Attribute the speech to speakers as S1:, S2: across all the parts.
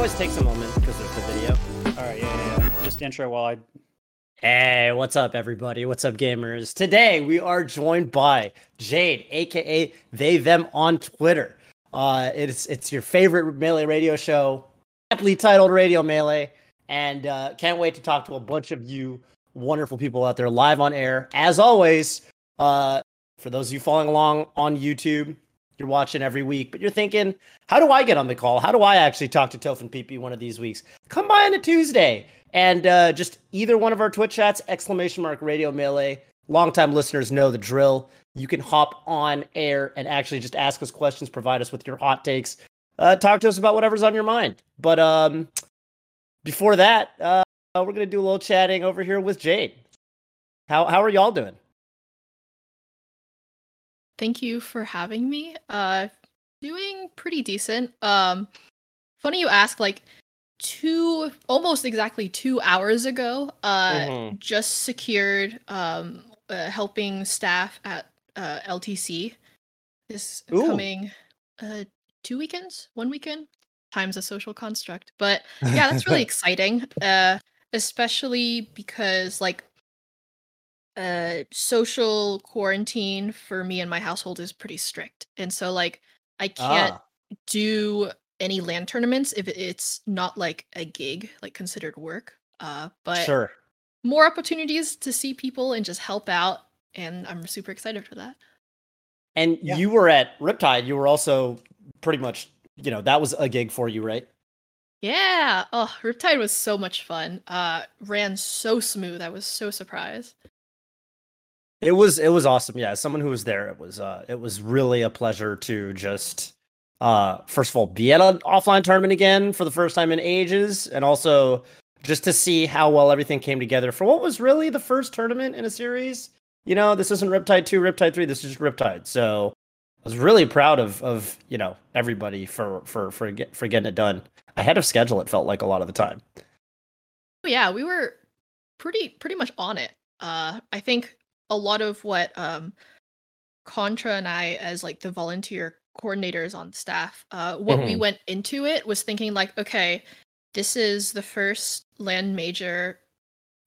S1: always takes a moment because there's the video.
S2: All right, yeah, yeah, yeah. Just intro while I.
S1: Hey, what's up, everybody? What's up, gamers? Today we are joined by Jade, aka They Them on Twitter. Uh, it's it's your favorite melee radio show, aptly titled Radio Melee, and uh, can't wait to talk to a bunch of you wonderful people out there live on air. As always, uh, for those of you following along on YouTube, you're watching every week, but you're thinking, how do I get on the call? How do I actually talk to and PP one of these weeks? Come by on a Tuesday and uh, just either one of our Twitch chats, exclamation mark radio melee. Longtime listeners know the drill. You can hop on air and actually just ask us questions, provide us with your hot takes, uh, talk to us about whatever's on your mind. But um, before that, uh, we're gonna do a little chatting over here with Jade. How how are y'all doing?
S3: Thank you for having me. Uh doing pretty decent. Um funny you ask like two almost exactly 2 hours ago uh
S1: Mhm.
S3: just secured um uh, helping staff at uh LTC this
S1: Ooh.
S3: coming uh two weekends, one weekend times a social construct. But yeah, that's really exciting. Uh especially because like uh social quarantine for me and my household is pretty strict. And so like I can't
S1: Ah,
S3: do any LAN tournaments if it's not like a gig, like considered work. Uh but
S1: sure.
S3: more opportunities to see people and just help out and I'm super excited for that.
S1: And
S2: Yeah.
S1: you were at Riptide. You were also pretty much, you know, that was a gig for you, right?
S3: Yeah. Oh, Riptide was so much fun. Uh ran so smooth. I was so surprised.
S1: It was it was awesome. Yeah, as someone who was there, it was uh it was really a pleasure to just uh first of all be at an offline tournament again for the first time in ages, and also just to see how well everything came together for what was really the first tournament in a series. You know, this isn't Riptide 2, Riptide 3, this is just Riptide. So I was really proud of of, you know, everybody for for for get, for getting it done. Ahead of schedule, it felt like a lot of the time.
S3: Oh, yeah, we were pretty pretty much on it. Uh I think a lot of what um Contra and I as like the volunteer coordinators on staff, uh what we
S1: Mhm.
S3: went into it was thinking like, okay, this is the first LAN major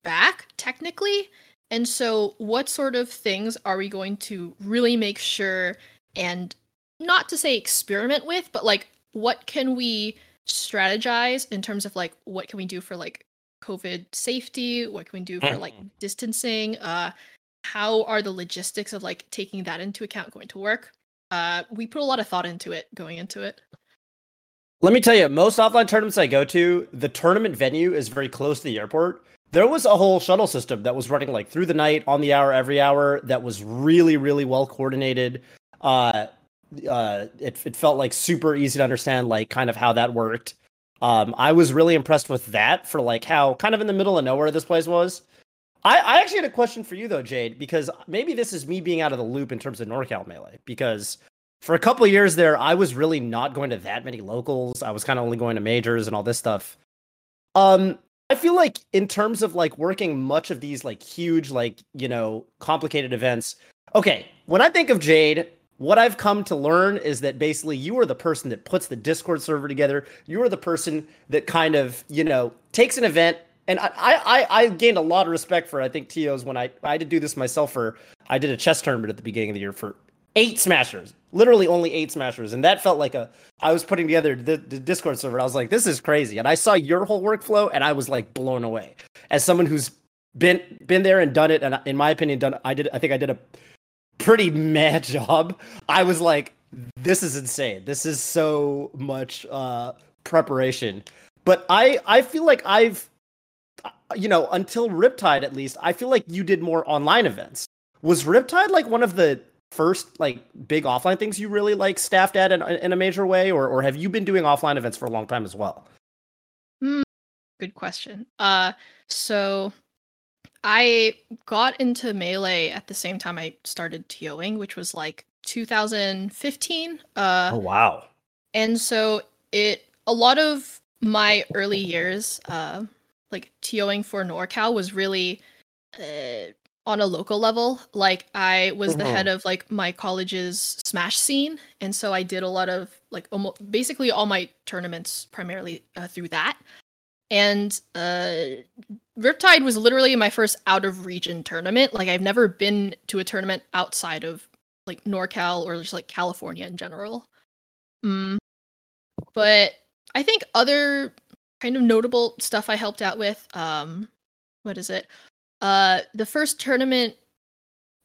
S3: back technically. And so what sort of things are we going to really make sure and not to say experiment with, but like what can we strategize in terms of like what can we do for like COVID safety? What can we do for like distancing? Uh how are the logistics of like taking that into account going to work? Uh we put a lot of thought into it going into it.
S1: Let me tell you, most offline tournaments I go to, the tournament venue is very close to the airport. There was a whole shuttle system that was running like through the night, on the hour, every hour. That was really, really well coordinated. Uh, uh, it it felt like super easy to understand, like kind of how that worked. Um, I was really impressed with that for like how kind of in the middle of nowhere this place was. I, I actually had a question for you though, Jade, because maybe this is me being out of the loop in terms of NorCal Melee, because for a couple of years there, I was really not going to that many locals. I was kind of only going to majors and all this stuff. Um, I feel like in terms of like working much of these like huge, like, you know, complicated events. Okay, when I think of Jade, what I've come to learn is that basically you are the person that puts the Discord server together. You are the person that kind of, you know, takes an event. And I, I, I gained a lot of respect for I think TOs when I I to do this myself for I did a chess tournament at the beginning of the year for eight smashers, literally only eight smashers, and that felt like a I was putting together the, the Discord server. I was like, this is crazy, and I saw your whole workflow, and I was like blown away. As someone who's been been there and done it, and in my opinion, done I did I think I did a pretty mad job. I was like, this is insane. This is so much uh preparation. But I I feel like I've you know, until Riptide at least, I feel like you did more online events. Was Riptide like one of the first like big offline things you really like staffed at in, in a major way or or have you been doing offline events for a long time as well?
S3: Good question. Uh so I got into melee at the same time I started TOing, which was like 2015. Uh
S1: Oh wow.
S3: and so it a lot of my early years uh like TOing for NorCal was really uh on a local level. Like I was the head of like my college's Smash scene, and so I did a lot of like almost basically all my tournaments primarily uh, through that. And uh, Riptide was literally my first out of region tournament. Like I've never been to a tournament outside of like NorCal or just like California in general. Mm. But I think other kind of notable stuff I helped out with. Um, what is it? Uh, the first tournament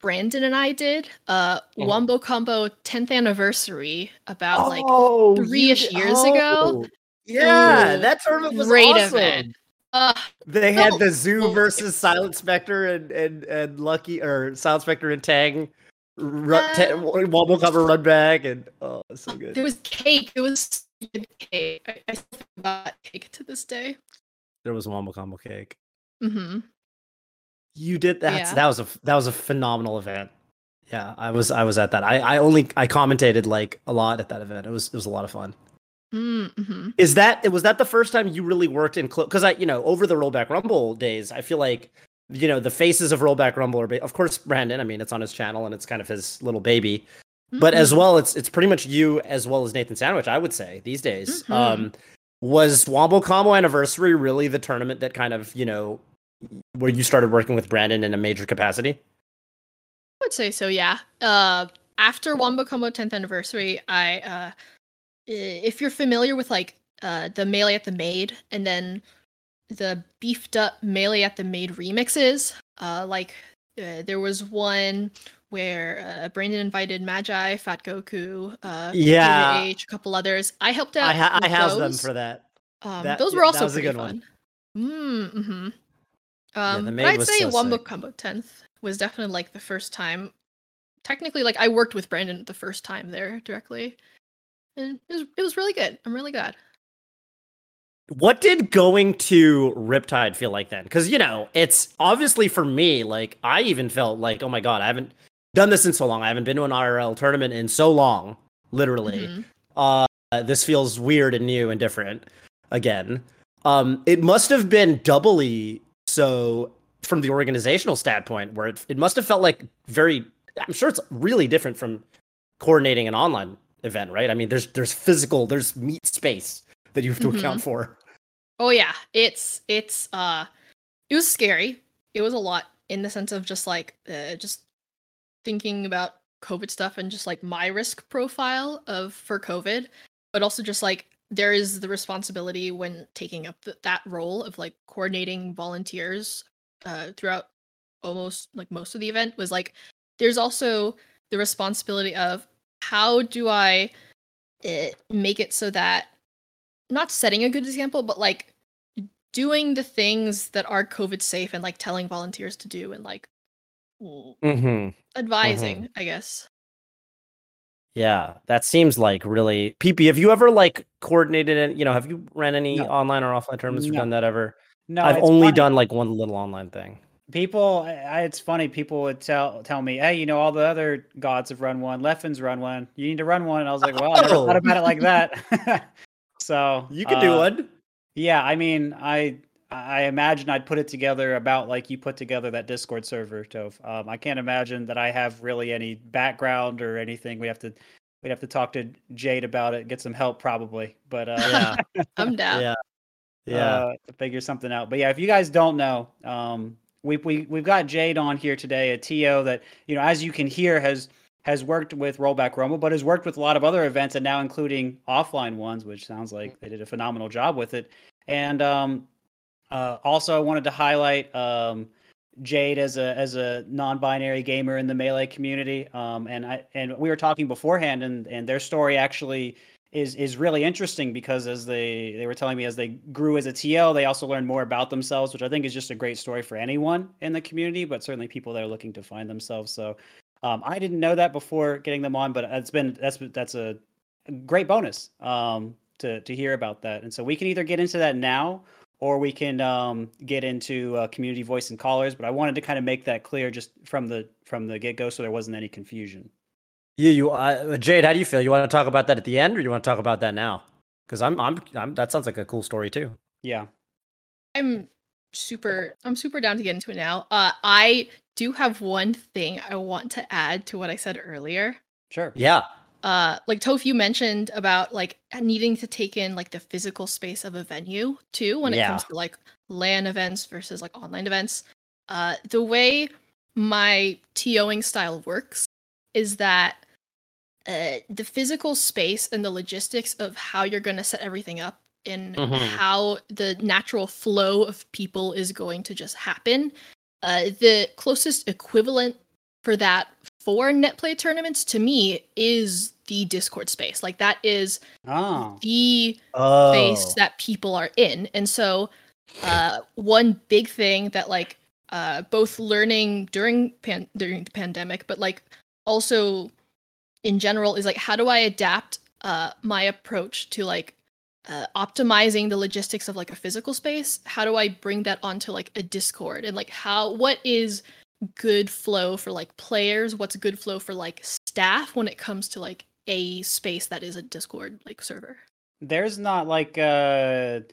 S3: Brandon and I did, uh,
S1: Mhm.
S3: Wombo Combo 10th anniversary about like
S1: Oh,
S3: three-ish
S1: you-
S3: years ago.
S1: oh, Yeah,
S3: Ooh,
S1: that tournament was
S3: great
S1: awesome.
S3: event. uh
S1: They had the Zoo versus Silent Spectre and and and Lucky or Silent Spectre and Tang. Run,
S3: Uh,
S1: wobble cover run back and oh, so good.
S3: there was cake. It was cake. I, I still about cake to this day.
S1: There was wombo combo cake.
S3: hmm
S1: You did that.
S3: Yeah.
S1: That was a that was a phenomenal event. Yeah, I was I was at that. I I only I commentated like a lot at that event. It was it was a lot of fun.
S3: Mm-hmm.
S1: Is that was that the first time you really worked in close? Because I you know over the rollback rumble days, I feel like you know the faces of rollback rumble are ba- of course Brandon. I mean it's on his channel and it's kind of his little baby. But as
S3: Mm-hmm.
S1: well, it's it's pretty much you as well as Nathan Sandwich. I would say these days.
S3: Mhm.
S1: Um, was Wombo Combo Anniversary really the tournament that kind of you know where you started working with Brandon in a major capacity?
S3: I would say so, yeah. Uh, after Wombo Combo 10th anniversary, I, uh, if you're familiar with like uh, the Melee at the Made and then the beefed up Melee at the Made remixes, uh, like uh, there was one where uh, Brandon invited Magi, Fat Goku, uh,
S1: Yeah.
S3: H, a couple others. I helped out.
S1: I ha- I have them for that.
S3: Um,
S1: That-
S3: those
S1: yeah,
S3: were
S1: that
S3: also
S1: was a good one.
S3: Mm, hmm
S1: Yeah,
S3: Um,
S1: the
S3: but I'd say
S1: so
S3: Wombo. Combo 10th was definitely like the first time. Technically, like I worked with Brandon the first time there directly, and it was it was really good. I'm really glad.
S1: What did going to Riptide feel like then? Because you know, it's obviously for me, like I even felt like, oh my god, I haven't done this in so long. I haven't been to an IRL tournament in so long, literally.
S3: Mhm.
S1: Uh, this feels weird and new and different again. Um, it must have been doubly so from the organizational standpoint, where it, it must have felt like very. I'm sure it's really different from coordinating an online event, right? I mean, there's there's physical, there's meat space that you have to account for.
S3: Oh yeah, it's it's uh, it was scary. It was a lot in the sense of just like uh, just thinking about COVID stuff and just like my risk profile of for COVID, but also just like there is the responsibility when taking up th- that role of like coordinating volunteers uh, throughout almost like most of the event was like there's also the responsibility of how do I uh, make it so that not setting a good example, but like doing the things that are COVID safe and like telling volunteers to do and like
S1: Mm-hmm.
S3: advising, I guess.
S1: Yeah, that seems like really. PP, have you ever like coordinated? And you know, have you ran any
S2: No.
S1: online or offline tournaments or
S2: No.
S1: done that ever?
S2: No,
S1: I've only
S2: funny.
S1: done like one little online thing.
S2: people. I, it's funny. People would tell tell me, "Hey, you know, all the other gods have run one. Leffen's run one. You need to run one." And I was like, "Well, I never
S1: Oh.
S2: thought about it like that." so
S1: You could do
S2: uh,
S1: one.
S2: Yeah, I mean, I I imagine I'd put it together about like you put together that Discord server, Toph. Um, I can't imagine that I have really any background or anything. We have to we'd have to talk to Jade about it, get some help probably. But uh,
S1: Yeah,
S3: I'm down.
S1: yeah, yeah.
S2: uh, to figure something out. But yeah, if you guys don't know, um, we we we've got Jade on here today, a TO that you know, as you can hear, has has worked with Rollback Rumble, but has worked with a lot of other events, and now including offline ones, which sounds like they did a phenomenal job with it. And um, uh, also, I wanted to highlight um, Jade as a as a non-binary gamer in the melee community. Um, and I and we were talking beforehand, and and their story actually is is really interesting because as they they were telling me as they grew as a TL, they also learned more about themselves, which I think is just a great story for anyone in the community, but certainly people that are looking to find themselves. So um, I didn't know that before getting them on, but it's been that's that's a great bonus um, to to hear about that. And so we can either get into that now or we can um, get into uh, community voice and callers. But I wanted to kind of make that clear just from the from the get go, so there wasn't any confusion.
S1: Yeah, you, uh, Jade, how do you feel? You want to talk about that at the end, or you want to talk about that now? Because I'm, I'm, I'm. That sounds like a cool story too.
S2: Yeah.
S3: I'm super I'm super down to get into it now. Uh I do have one thing I want to add to what I said earlier.
S2: Sure.
S1: Yeah.
S3: Uh, like Toph, you mentioned about like needing to take in like the physical space of a venue too when it
S1: Yeah.
S3: comes to like LAN events versus like online events. Uh, the way my TOing style works is that uh, the physical space and the logistics of how you're going to set everything up and
S1: Mhm.
S3: how the natural flow of people is going to just happen. Uh, the closest equivalent for that for net play tournaments to me is the Discord space. Like that is
S2: Oh.
S3: the
S1: Oh.
S3: space that people are in. And so uh one big thing that like uh both learning during pan- during the pandemic but like also in general is like how do I adapt uh my approach to like uh, optimizing the logistics of like a physical space how do i bring that onto like a discord and like how what is good flow for like players what's good flow for like staff when it comes to like a space that is a discord like server
S2: There's not like a.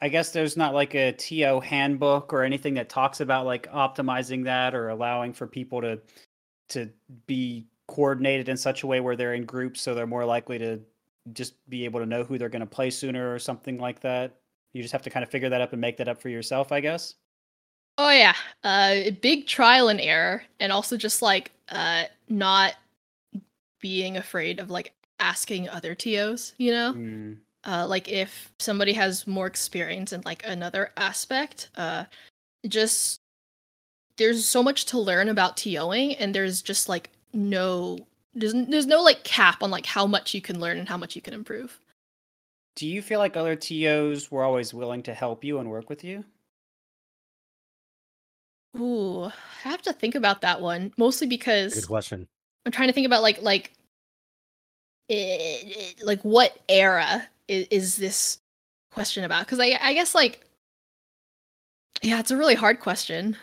S2: I guess there's not like a TO handbook or anything that talks about like optimizing that or allowing for people to to be coordinated in such a way where they're in groups so they're more likely to just be able to know who they're going to play sooner or something like that. You just have to kind of figure that up and make that up for yourself, I guess.
S3: Oh yeah, uh, big trial and error, and also just like uh, not being afraid of like asking other tos. You know,
S2: Hmm.
S3: uh, like if somebody has more experience in like another aspect, uh, just there's so much to learn about toing, and there's just like no there's there's no like cap on like how much you can learn and how much you can improve.
S2: Do you feel like other TOs were always willing to help you and work with you?
S3: Ooh, I have to think about that one mostly because
S1: Good question.
S3: I'm trying to think about like like i i- like what era is, is this question about? Because I I guess like yeah, it's a really hard question.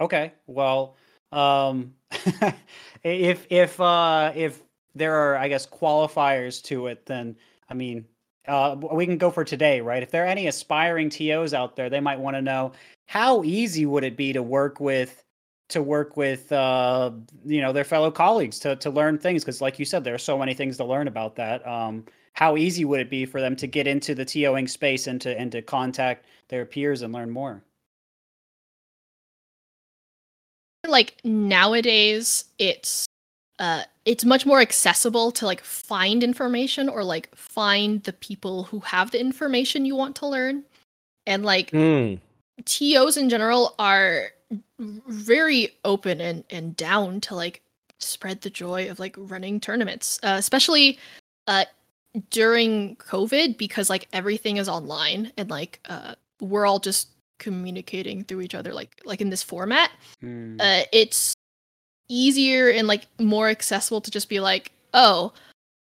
S2: Okay. Well, um if if uh if there are I guess qualifiers to it then I mean uh we can go for today, right? If there are any aspiring TOs out there, they might want to know how easy would it be to work with to work with uh you know their fellow colleagues to to learn things because like you said there are so many things to learn about that. Um how easy would it be for them to get into the TOing space and to and to contact their peers and learn more?
S3: Like nowadays, it's uh it's much more accessible to like find information or like find the people who have the information you want to learn, and like
S1: Hmm.
S3: TOs in general are very open and and down to like spread the joy of like running tournaments, uh, especially uh during COVID because like everything is online and like uh we're all just communicating through each other like like in this format.
S2: Hmm.
S3: Uh it's easier and like more accessible to just be like, "Oh,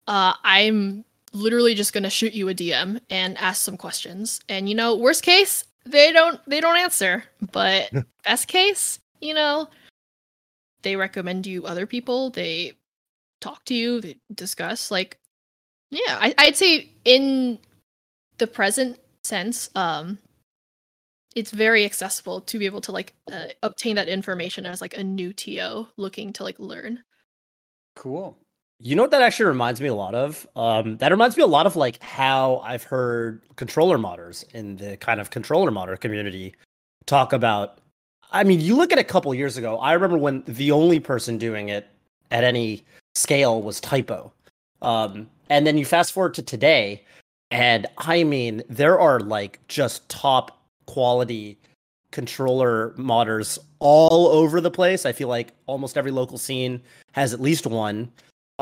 S3: uh I'm literally just going to shoot you a DM and ask some questions." And you know, worst case, they don't they don't answer, but best case, you know, they recommend you other people, they talk to you, they discuss like yeah, I, I'd say in the present sense, um it's very accessible to be able to like uh, obtain that information as like a new TO looking to like learn.
S2: Cool.
S1: You know what that actually reminds me a lot of? Um, that reminds me a lot of like how I've heard controller modders in the kind of controller modder community talk about. I mean, you look at a couple years ago. I remember when the only person doing it at any scale was Typo, um, and then you fast forward to today, and I mean, there are like just top quality controller modders all over the place. I feel like almost every local scene has at least one.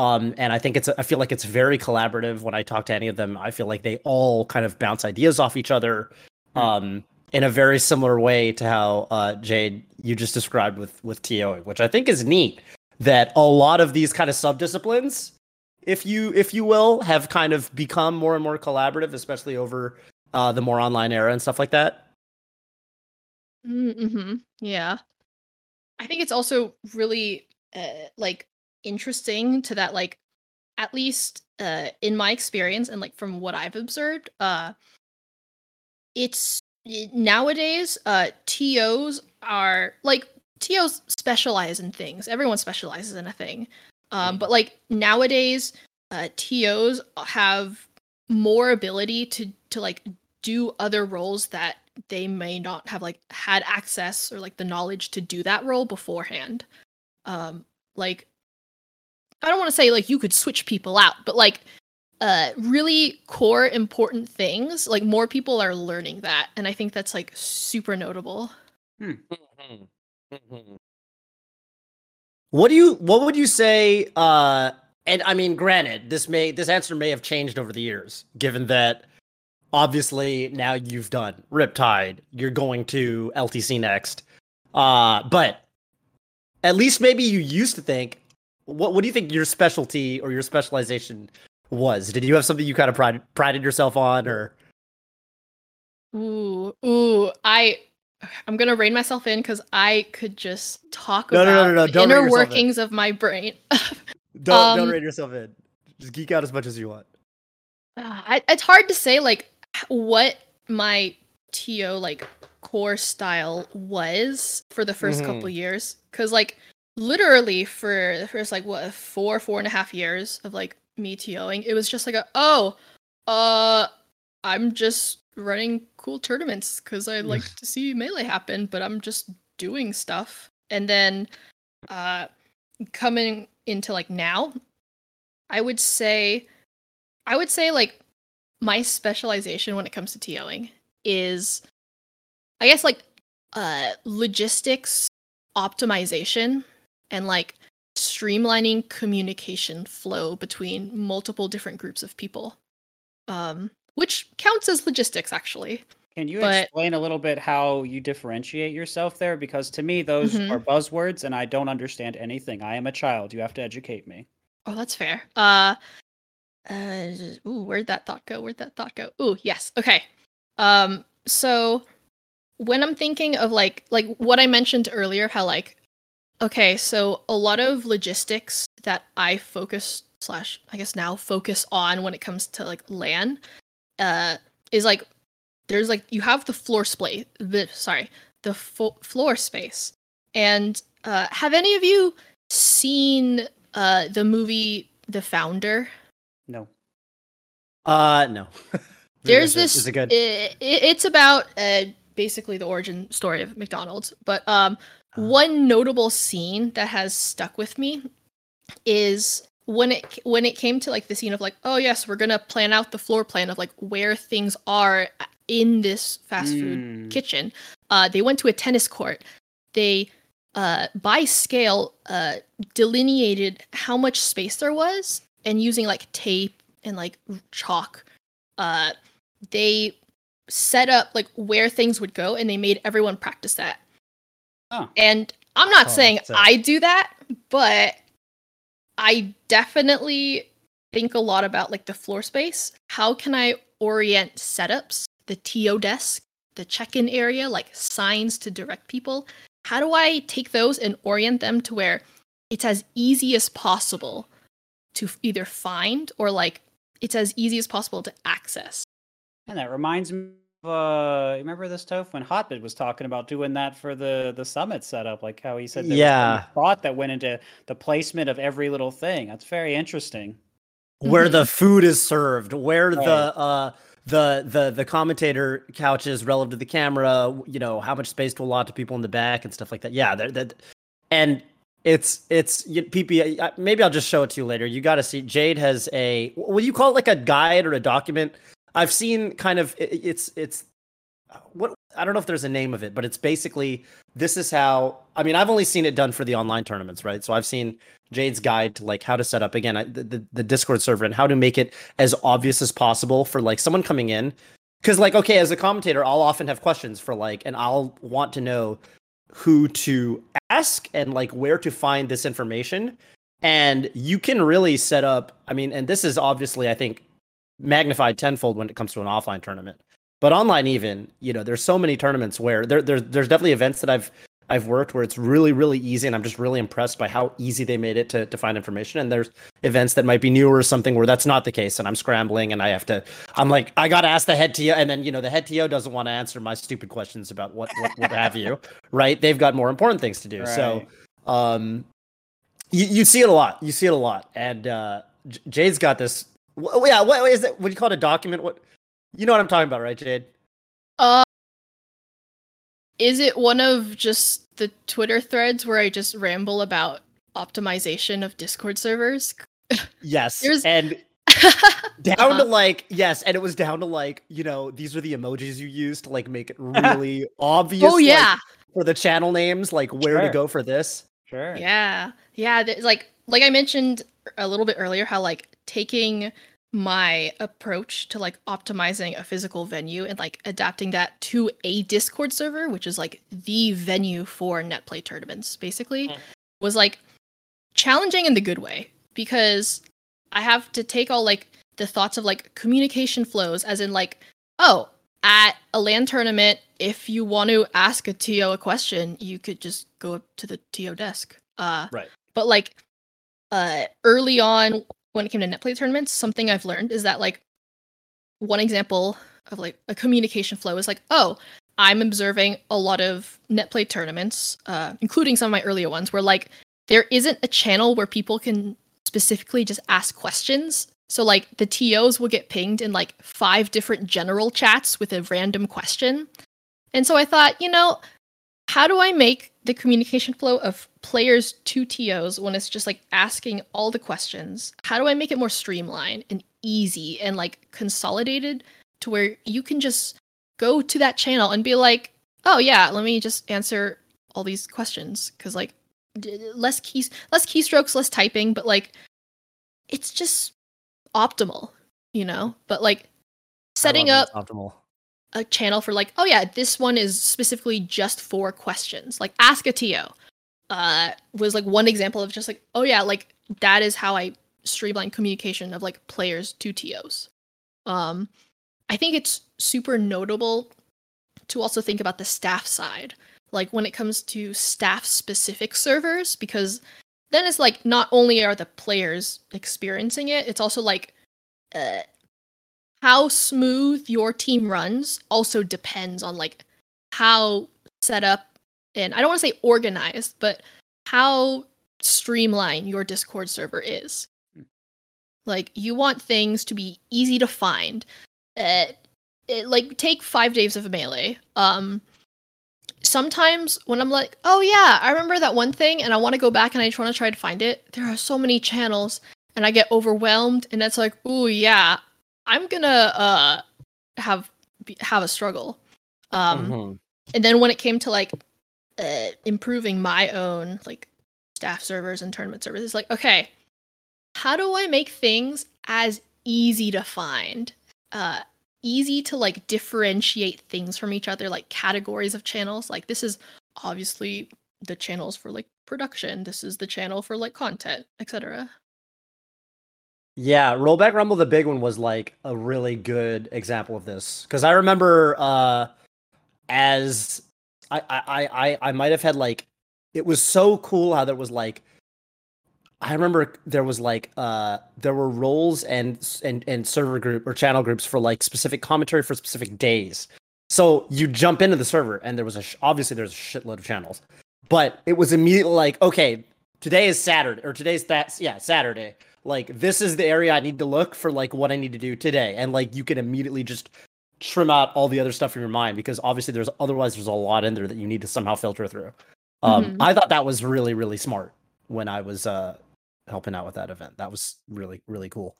S1: Um, and I think it's I feel like it's very collaborative when I talk to any of them. I feel like they all kind of bounce ideas off each other.
S2: Hmm.
S1: Um, in a very similar way to how uh, Jade you just described with with TOing, which I think is neat. That a lot of these kind of subdisciplines, if you if you will, have kind of become more and more collaborative, especially over uh, the more online era and stuff like that.
S3: Mm-hmm. Yeah. I think it's also really uh, like interesting to that like at least uh in my experience and like from what I've observed, uh it's nowadays uh TOs are like TOs specialize in things. Everyone specializes in a thing. Um, but like nowadays, uh, TOs have more ability to to like do other roles that they may not have like had access or like the knowledge to do that role beforehand. Um, like I don't want to say like you could switch people out, but like uh really core important things, like more people are learning that, and I think that's like super notable.
S1: Mhm. What do you what would you say uh and I mean granted this may this answer may have changed over the years given that obviously now you've done Riptide you're going to LTC next uh but at least maybe you used to think what what do you think your specialty or your specialization was did you have something you kind of pride, prided yourself on or
S3: Ooh, ooh, I I'm gonna rein myself in because I could just talk
S1: No,
S3: about
S1: no, no,
S3: the inner
S1: yourself in.
S3: workings of my brain.
S1: don't don't
S3: Um,
S1: rate yourself in just geek out as much as you want
S3: Uh, I, it's hard to say like what my to like core style was for the 1st
S1: Mhm.
S3: couple years because like literally for the first like what four four and a half years of like me toing it was just like a oh uh i'm just running cool tournaments because i like to see melee happen but i'm just doing stuff. And then uh coming into like now i would say I would say like my specialization when it comes to TOing is I guess like uh logistics optimization and like streamlining communication flow between multiple different groups of people. Um which counts as logistics actually.
S2: Can you
S3: But-
S2: explain a little bit how you differentiate yourself there? Because to me, those
S3: Mhm.
S2: are buzzwords, and I don't understand anything. I am a child. You have to educate me.
S3: Oh, that's fair. Uh, uh, ooh, where'd that thought go? Where'd that thought go? Ooh, yes. Okay. Um, so when I'm thinking of like like what I mentioned earlier, how like okay, so a lot of logistics that I focus slash I guess now focus on when it comes to like LAN, uh, is like there's like you have the floor space. The sorry, the fo- floor space, and uh, have any of you seen uh the movie The Founder?
S2: No.
S1: uh no
S3: There's
S1: Is
S3: this.
S1: is it good
S3: i- i- it's about uh, basically the origin story of McDonald's, but um. One notable scene that has stuck with me is when it when it came to like the scene of like, oh yes, we're gonna plan out the floor plan of like where things are in this fast food
S2: Mm.
S3: kitchen. Uh, they went to a tennis court. They, uh, by scale, uh, delineated how much space there was, and using like tape and like chalk, uh, they set up like where things would go, and they made everyone practice that.
S2: Oh.
S3: And I'm not
S1: Oh,
S3: saying I do that, but I definitely think a lot about like the floor space. How can I orient setups, the TO desk, the check-in area, like signs to direct people? How do I take those and orient them to where it's as easy as possible to either find or like it's as easy as possible to access?
S2: And that reminds me of uh remember this Toph when Hotbit was talking about doing that for the the summit setup, like how he said there
S1: Yeah.
S2: thought that went into the placement of every little thing. That's very interesting.
S1: where the food is served, where
S2: Right.
S1: the uh the the the commentator couches relative to the camera, you know, how much space to allot to people in the back and stuff like that. Yeah, that, that and it's it's you, PP. Maybe I'll just show it to you later. You got to see. Jade has a. Will you call it like a guide or a document? I've seen kind of. it- it's it's what I don't know if there's a name of it, but it's basically this is how. I mean, I've only seen it done for the online tournaments, right? So I've seen Jade's guide to like how to set up again the, the the Discord server and how to make it as obvious as possible for like someone coming in. Because like okay, as a commentator, I'll often have questions for like, and I'll want to know who to ask and like where to find this information. And you can really set up. I mean, and this is obviously I think magnified tenfold when it comes to an offline tournament. But online, even you know, there's so many tournaments where there, there's there's definitely events that I've I've worked where it's really, really easy, and I'm just really impressed by how easy they made it to, to find information. And there's events that might be newer or something where that's not the case, and I'm scrambling and I have to. I'm like, I gotta ask the head TO, and then you know the head TO doesn't want to answer my stupid questions about what what, what have you, right? They've got more important things to do. So, um, you, you see it a lot. You see it a lot, and uh, Jade's got this. Wh- Yeah, what is it? What do you call it? A document? What? You know what I'm talking about, right, Jade?
S3: Uh, is it one of just the Twitter threads where I just ramble about optimization of Discord servers?
S1: Yes.
S3: There's-
S1: and down to
S3: Uh-huh.
S1: like yes, and it was down to like you know these are the emojis you use to like make it really obvious.
S3: oh
S1: like,
S3: yeah,
S1: for the channel names, like where to go for this.
S2: Sure.
S3: yeah, yeah. th- Like like I mentioned a little bit earlier, how like taking my approach to like optimizing a physical venue and like adapting that to a Discord server, which is like the venue for netplay tournaments, basically,
S1: Mm.
S3: was like challenging in the good way because I have to take all like the thoughts of like communication flows, as in like, oh, at a LAN tournament, if you want to ask a TO a question, you could just go up to the TO desk. Uh,
S1: Right.
S3: But like, uh, early on when it came to netplay tournaments, something I've learned is that like, one example of like a communication flow is like, oh, I'm observing a lot of netplay tournaments, uh, including some of my earlier ones, where like there isn't a channel where people can specifically just ask questions. So like the TOs will get pinged in like five different general chats with a random question. And so I thought, you know, how do I make the communication flow of players to TOs when it's just like asking all the questions? How do I make it more streamlined and easy and like consolidated to where you can just go to that channel and be like, "Oh yeah, let me just answer all these questions" cuz like less keys less keystrokes, less typing, but like it's just optimal, you know? But like setting up
S1: love it. It's optimal.
S3: A channel for like, oh yeah, this one is specifically just for questions. Like ask a TO. Uh was like one example of just like, oh yeah, like that is how I streamline communication of like players to TOs. Um I think it's super notable to also think about the staff side. Like when it comes to staff specific servers, because then it's like not only are the players experiencing it, it's also like uh how smooth your team runs also depends on like how set up and I don't want to say organized, but how streamlined your Discord server is. Like you want things to be easy to find. Uh, it, like take five days of melee. Um, sometimes when I'm like, oh yeah, I remember that one thing, and I want to go back and I just want to try to find it. There are so many channels, and I get overwhelmed, and that's like, oh yeah, I'm gonna uh have have a struggle. Um,
S1: Mhm.
S3: and then when it came to like uh, improving my own like staff servers and tournament servers, it's like, okay, how do I make things as easy to find, uh, easy to like differentiate things from each other, like categories of channels. Like this is obviously the channels for like production. This is the channel for like content, etc.
S1: Yeah, Rollback Rumble, the big one was like a really good example of this. Because I remember uh, as I I I I, might have had like it was so cool how there was like I remember there was like uh there were roles and and and server group or channel groups for like specific commentary for specific days. So you jump into the server and there was a sh- obviously there's a shitload of channels, but it was immediately like okay today is Saturday or today's that yeah Saturday like this is the area I need to look for like what I need to do today and like you can immediately just trim out all the other stuff in your mind because obviously there's otherwise there's a lot in there that you need to somehow filter through. Um
S3: Mhm.
S1: I thought that was really really smart when I was uh helping out with that event. That was really really cool.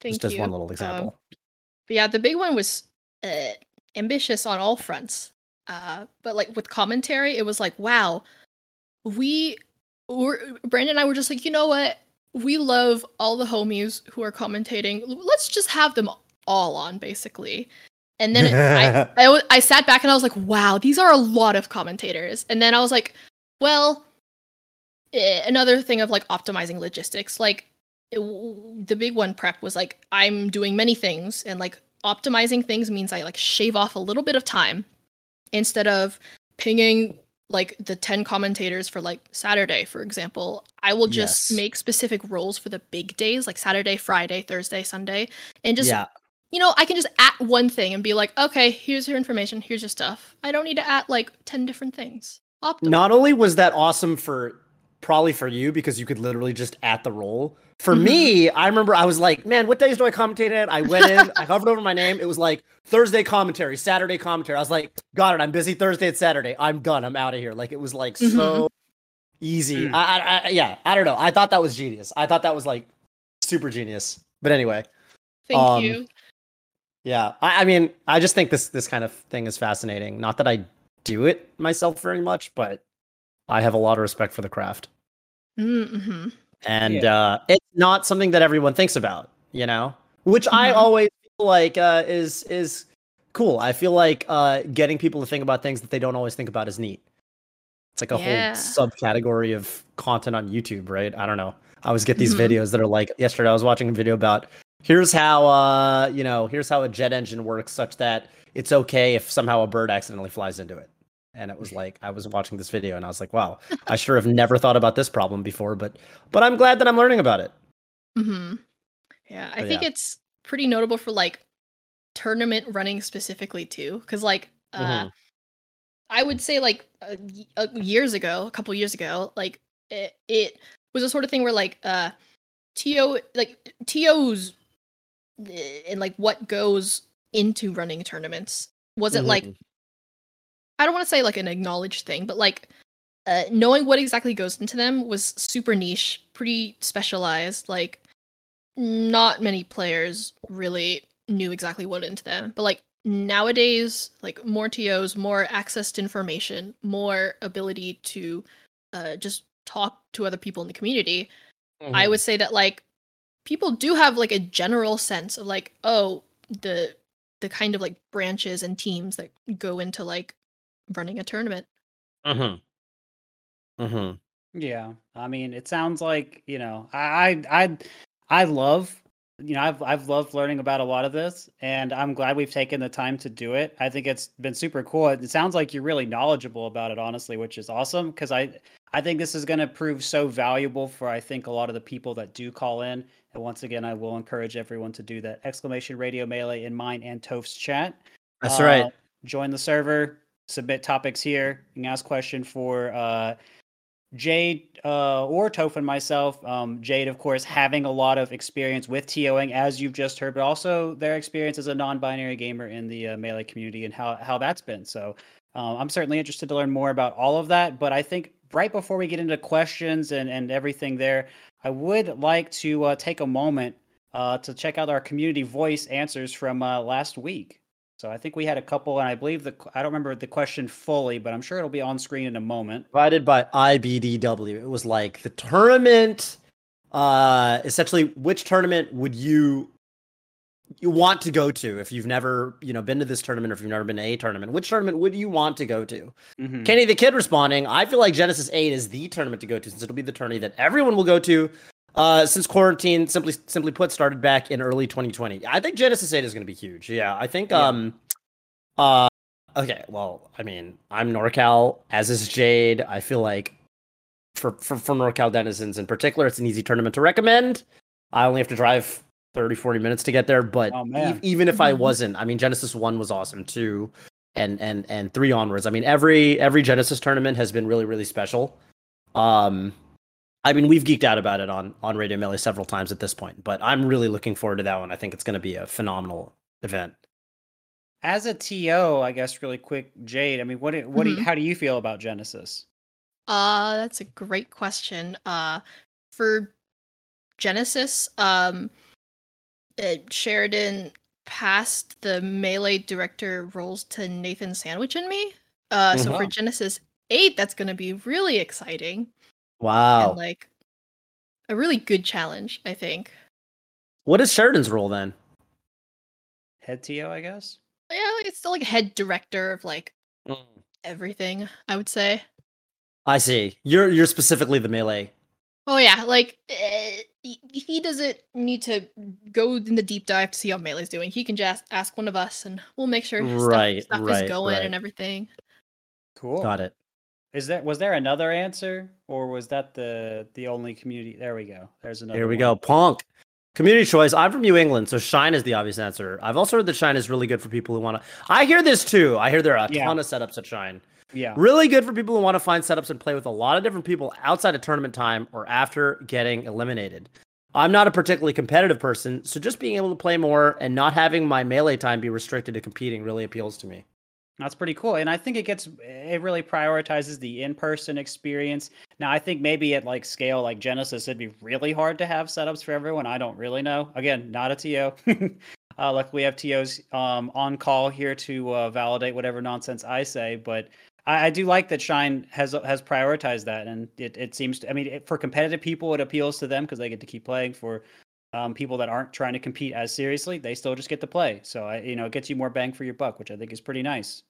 S3: Thank
S1: just as one little
S3: Um,
S1: example.
S3: But yeah, the big one was uh, ambitious on all fronts. Uh, but like with commentary, it was like, wow, we were Brandon and I were just like, you know what? We love all the homies who are commentating. Let's just have them all on, basically. And then I sat back and I was like, wow, these are a lot of commentators. And then I was like, well, eh, another thing of like optimizing logistics, like it the big one prep was like I'm doing many things and like optimizing things means I like shave off a little bit of time instead of pinging like the 10 commentators for like Saturday, for example, I will just
S1: Yes.
S3: make specific roles for the big days, like Saturday, Friday, Thursday, Sunday, and just
S1: yeah,
S3: you know, I can just at one thing and be like, okay, here's your information, here's your stuff. I don't need to at like 10 different things. Optimal.
S1: not only was that awesome for probably for you because you could literally just at the roll. For
S3: Mhm.
S1: me, I remember I was like, man, what days do I commentate at? I went in, I hovered over my name. It was like Thursday commentary, Saturday commentary. I was like, got it. I'm busy Thursday and Saturday. I'm done. I'm out of here. Like it was like so easy.
S2: Mm.
S1: I, I, I, yeah, I don't know. I thought that was genius. I thought that was like super genius. But anyway,
S3: Thank
S1: um,
S3: you.
S1: yeah. I, I mean, I just think this this kind of thing is fascinating. Not that I do it myself very much, but I have a lot of respect for the craft.
S3: Mm-hmm.
S1: And uh, it's not something that everyone thinks about, you know, which I
S3: Mhm.
S1: always feel like uh, is is cool. I feel like uh, getting people to think about things that they don't always think about is neat. It's like a
S3: Yeah.
S1: whole subcategory of content on YouTube, right? I don't know. I always get these
S3: Mhm.
S1: videos that are like yesterday. I was watching a video about here's how uh you know here's how a jet engine works, such that it's okay if somehow a bird accidentally flies into it. And it was like I was watching this video and I was like, wow, I sure have never thought about this problem before, but but I'm glad that I'm learning about it.
S3: Mm-hmm. Yeah, I
S1: But
S3: think
S1: yeah.
S3: it's pretty notable for like tournament running specifically too, because like uh,
S1: Mhm.
S3: I would say like uh, years ago, a couple years ago, like it, it was a sort of thing where like uh, to like tos eh, and like what goes into running tournaments wasn't like
S1: Mhm.
S3: I don't want to say like an acknowledged thing, but like uh, knowing what exactly goes into them was super niche, pretty specialized. Like not many players really knew exactly what into them. But like nowadays, like more TOs, more access to information, more ability to uh, just talk to other people in the community. I
S1: Mhm.
S3: would say that like people do have like a general sense of like oh the the kind of like branches and teams that go into like running a tournament.
S1: Mhm. Mhm.
S2: Yeah, I mean, it sounds like you know, I I I, I love you know, I've I've loved learning about a lot of this, and I'm glad we've taken the time to do it. I think it's been super cool. It sounds like you're really knowledgeable about it, honestly, which is awesome because I I think this is going to prove so valuable for I think a lot of the people that do call in. And once again, I will encourage everyone to do that. Exclamation Radio Melee in mine and Toph's chat.
S1: That's
S2: Uh,
S1: right.
S2: Join the server, submit topics here. You can ask question for uh, Jade uh, or Toph and myself. Um, Jade, of course, having a lot of experience with TOing, as you've just heard, but also their experience as a non-binary gamer in the uh, melee community and how how that's been. So um, I'm certainly interested to learn more about all of that. But I think right before we get into questions and and everything there, I would like to uh, take a moment uh, to check out our community voice answers from uh, last week. So I think we had a couple, and I believe the I don't remember the question fully, but I'm sure it'll be on screen in a moment.
S1: Provided by IBDW. It was like the tournament. Uh, essentially, which tournament would you you want to go to if you've never you know been to this tournament or if you've never been to a tournament? Which tournament would you want to go to?
S2: Mhm.
S1: Kenny the Kid responding, I feel like Genesis 8 is the tournament to go to since it'll be the tourney that everyone will go to uh, since quarantine, simply simply put, started back in early 2020. I think Genesis 8 is going to be huge. Yeah, I think.
S2: Yeah.
S1: um, uh, Okay, well, I mean, I'm NorCal, as is Jade. I feel like for, for, for NorCal denizens in particular, it's an easy tournament to recommend. I only have to drive 30, 40 minutes to get there, but
S2: Oh,
S1: e- even if I
S3: Mhm.
S1: wasn't, I mean, Genesis 1 was awesome too and and and three onwards. I mean, every every Genesis tournament has been really really special. Um, I mean, we've geeked out about it on on Radio Melee several times at this point, but I'm really looking forward to that one. I think it's going to be a phenomenal event.
S2: As a TO, I guess really quick, Jade. I mean, what do, what do you,
S3: Mhm.
S2: how do you feel about Genesis?
S3: Uh that's a great question. Uh for Genesis, um uh, Sheridan passed the melee director roles to Nathan Sandwich and me. Uh so for
S2: Mhm.
S3: Genesis 8 that's going to be really exciting
S1: Wow.
S3: and like a really good challenge, I think.
S1: what is Sheridan's role then?
S2: Head TO, I guess.
S3: Yeah, like, it's still like head director of like everything, I would say.
S1: I see. You're you're specifically the melee.
S3: Oh yeah, like uh, he, he doesn't need to go in the deep dive to see how Melee's doing. He can just ask one of us, and we'll make sure stuff, stuff
S1: right,
S3: is going
S1: right.
S3: and everything.
S2: Cool.
S1: Got it.
S2: Is that was there another answer, or was that the the only community? There we go. There's another.
S1: Here we
S2: one.
S1: go. Punk. Community choice. I'm from New England, so Shine is the obvious answer. I've also heard that Shine is really good for people who want to. I hear this too. I hear there are a
S2: Yeah.
S1: ton of setups at Shine.
S2: Yeah.
S1: Really good for people who want to find setups and play with a lot of different people outside of tournament time or after getting eliminated. I'm not a particularly competitive person, so just being able to play more and not having my melee time be restricted to competing really appeals to me.
S2: That's pretty cool. And I think it gets it really prioritizes the in-person experience. Now I think maybe at like scale like Genesis it'd be really hard to have setups for everyone. I don't really know. Again, not a TO. uh luckily we have TOs um on call here to uh, validate whatever nonsense I say, but I, I do like that Shine has has prioritized that and it, it seems to I mean it, for competitive people it appeals to them because they get to keep playing for um, people that aren't trying to compete as seriously, they still just get to play. So I, you know, it gets you more bang for your buck, which I think is pretty nice.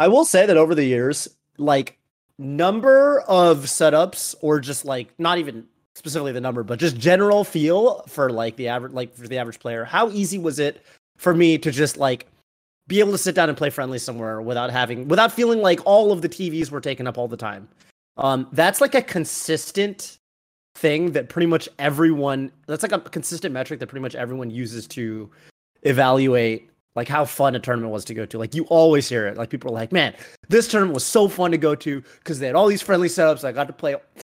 S1: I will say that over the years, like number of setups or just like not even specifically the number, but just general feel for like the average like for the average player, how easy was it for me to just like be able to sit down and play friendly somewhere without having without feeling like all of the TVs were taken up all the time. Um that's like a consistent thing that pretty much everyone that's like a consistent metric that pretty much everyone uses to evaluate like how fun a tournament was to go to. Like you always hear it. Like people are like, "Man, this tournament was so fun to go to because they had all these friendly setups. I got to play.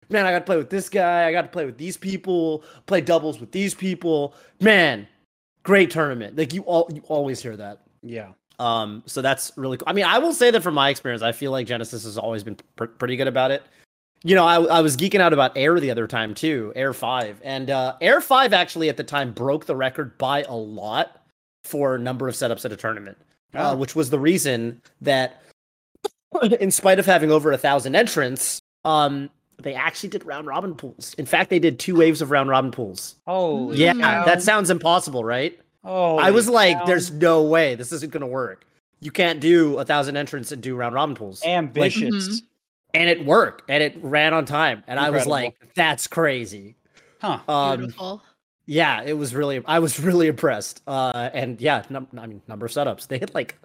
S1: Man, I got to play with this guy. I got to play with these people. Play doubles with these people. Man, great tournament. Like you all, you always hear that.
S2: Yeah.
S1: Um, so that's really cool. I mean, I will say that from my experience, I feel like Genesis has always been pr- pretty good about it. You know, I, I was geeking out about Heir the other time too, Heir 5. And uh, Heir 5 actually at the time broke the record by a lot for a number of setups at a tournament, uh,
S2: Oh.
S1: which was the reason that, in spite of having over a thousand entrants, um, they actually did round robin pools. In fact, they did two waves of round robin pools.
S2: Oh,
S1: Yeah,
S3: Wow.
S1: that sounds impossible, right?
S2: Oh,
S1: I was like, "There's no way this isn't gonna work. You can't do a thousand entrants and do round robin pools."
S2: ambitious.
S3: Mhm.
S1: and it worked, and it ran on time, and I was like, "That's crazy."
S2: Huh.
S1: Um,
S3: Beautiful.
S1: Yeah, it was really. I was really impressed. Uh, and yeah, num- I mean, number of setups. They had like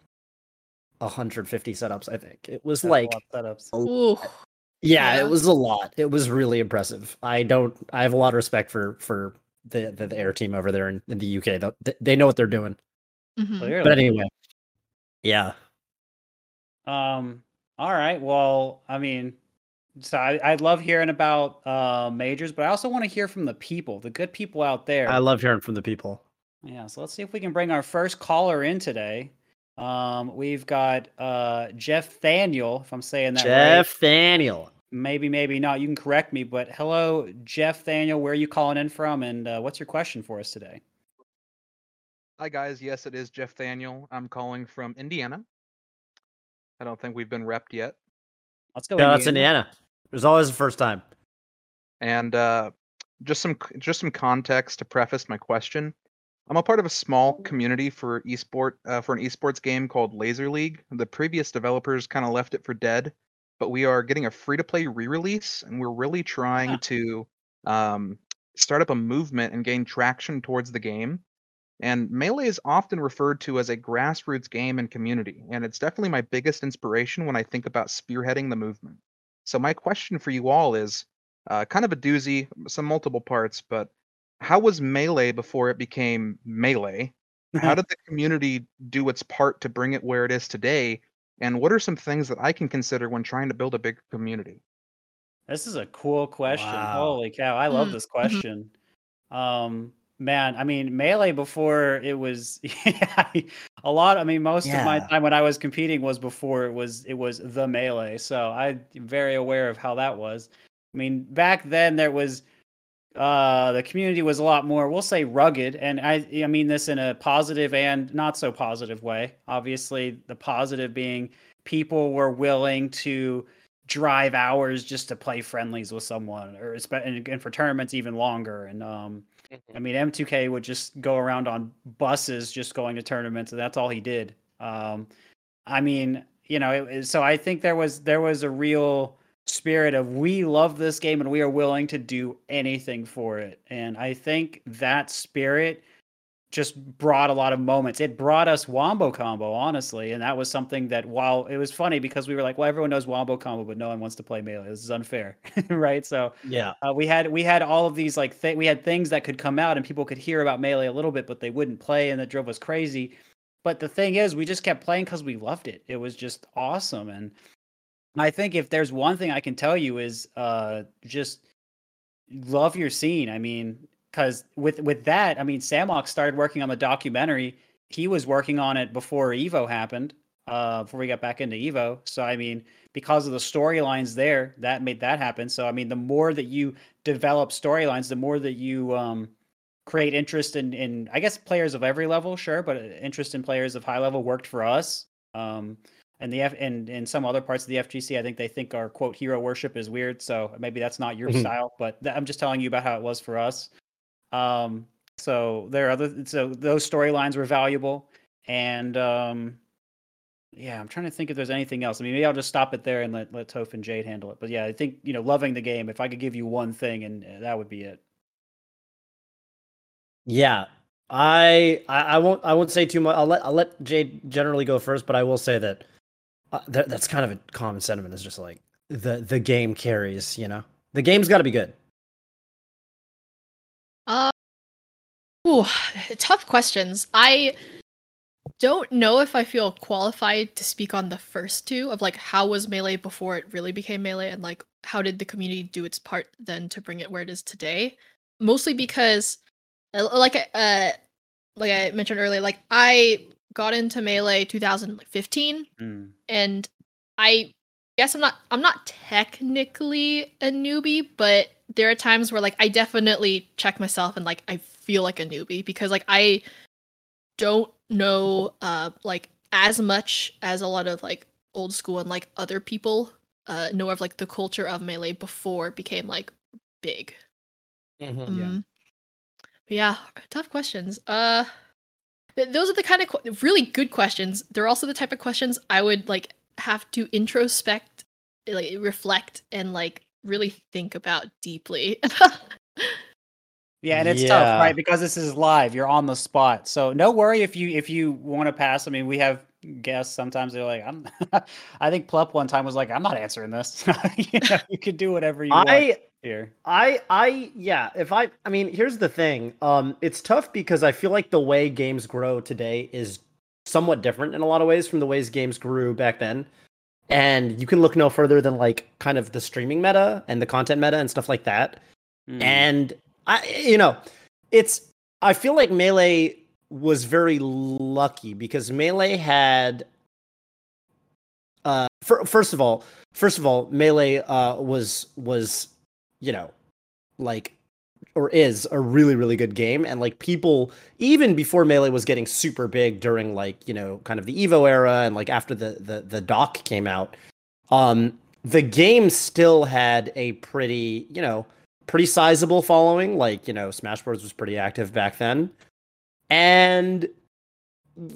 S1: 150 setups. I think it was
S2: That's a
S1: like,
S2: lot of setups.
S3: Ooh.
S1: yeah,
S3: Yeah.
S1: it was a lot. It was really impressive. I don't. I have a lot of respect for for the the, the Heir team over there in, in the UK. Though they, they know what they're doing.
S3: Mhm.
S1: But anyway, yeah.
S2: Um. All right. Well, I mean, so I, I love hearing about uh, majors, but I also want to hear from the people, the good people out there.
S1: I love hearing from the people.
S2: Yeah, so let's see if we can bring our first caller in today. Um, we've got uh, Jeff Thaniel, if I'm saying that right.
S1: Jeff Daniel.
S2: Maybe, maybe not. You can correct me, but hello, Jeff Thaniel. Where are you calling in from, and uh, what's your question for us today?
S4: Hi guys, yes it is Jeff Daniel. I'm calling from Indiana. I don't think we've been repped yet.
S2: Let's go.
S1: Yeah, that's
S2: Indiana.
S1: There's always the first time.
S4: And uh, just some just some context to preface my question. I'm a part of a small community for esport uh, for an esports game called Laser League. The previous developers kind of left it for dead, but we are getting a free to play re-release, and we're really trying
S2: Huh.
S4: to um, start up a movement and gain traction towards the game. And Melee is often referred to as a grassroots game and community, and it's definitely my biggest inspiration when I think about spearheading the movement. So my question for you all is uh, kind of a doozy, some multiple parts, but how was Melee before it became Melee? How did the community do its part to bring it where it is today? And what are some things that I can consider when trying to build a big community?
S2: This is a cool question.
S1: Wow.
S2: Holy cow. I love
S3: Mm,
S2: this
S3: mhm.
S2: question. Um man, I mean melee before it was yeah, a lot I mean most of my time when I was competing was before it was it was the melee. So I'm very aware of how that was. I mean back then there was uh the community was a lot more we'll say rugged and I I mean this in a positive and not so positive way. Obviously the positive being people were willing to drive hours just to play friendlies with someone or and for tournaments even longer and um i mean m2k would just go around on buses just going to tournaments and that's all he did. Um i mean you know it- so i think there was there was a real spirit of we love this game and we are willing to do anything for it. And i think that spirit just brought a lot of moments. It brought us Wombo Combo, honestly, and that was something that while it was funny because we were like, well, everyone knows Wombo Combo, but no one wants to play melee. This is unfair, right? So
S1: Yeah.
S2: uh, we had we had all of these like th- we had things that could come out and people could hear about melee a little bit, but they wouldn't play, and that drove us crazy. But the thing is, we just kept playing because we loved it. It was just awesome, and I think if there's one thing I can tell you is uh, just love your scene. I mean, because with with that, I mean, Samox started working on the documentary. He was working on it before Evo happened. Uh, before we got back into Evo. So I mean, because of the storylines there, that made that happen. So I mean, the more that you develop storylines, the more that you um, create interest in in I guess players of every level, sure, but uh, interest in players of high level worked for us. Um, and the F and in some other parts of the FGC, I think they think our quote hero worship is weird. So maybe that's not your
S1: Mhm.
S2: style, but th- I'm just telling you about how it was for us. Um, so there are other so those storylines were valuable, and um, yeah, I'm trying to think if there's anything else. I mean, maybe I'll just stop it there and let let Toph and Jade handle it. But yeah, I think you know, loving the game. If I could give you one thing, and uh, that would be it.
S1: Yeah. I, I won't I won't say too much. I'll let I'll let Jade generally go first, but I will say that, uh, that that's kind of a common sentiment. Is just like the the game carries. You know, the game's got to be good.
S3: Uh, ooh, tough questions. I don't know if I feel qualified to speak on the first two of like how was melee before it really became melee and like how did the community do its part then to bring it where it is today. Mostly because, uh, like uh, like I mentioned earlier, like I got into melee 2015
S2: Mm.
S3: and I guess I'm not I'm not technically a newbie, but there are times where like I definitely check myself and like I feel like a newbie because like I don't know uh like as much as a lot of like old school and like other people uh know of like the culture of melee before it became like big. Um, but yeah, tough questions. Uh, those are the kind of qu- really good questions. They're also the type of questions I would like have to introspect, like reflect, and like really think about deeply.
S2: Yeah, and it's
S1: Yeah.
S2: tough, right? Because this is live, you're on the spot. So no worry if you if you want to pass. I mean, we have guests sometimes they're like, I'm I think Plup one time was like, I'm not answering this. you, know, you could do whatever you want here.
S1: I I yeah, if I I mean, here's the thing. Um it's tough because I feel like the way games grow today is somewhat different in a lot of ways from the ways games grew back then. And you can look no further than like kind of the streaming meta and the content meta and stuff like that.
S2: Mm.
S1: And I you know, it's I feel like Melee was very lucky because Melee had uh fir- first of all, first of all, Melee uh was was you know, like or is a really really good game. And like people even before melee was getting super big during like you know kind of the evo era and like after the the, the doc came out um the game still had a pretty you know pretty sizable following. Like you know smash bros was pretty active back then. And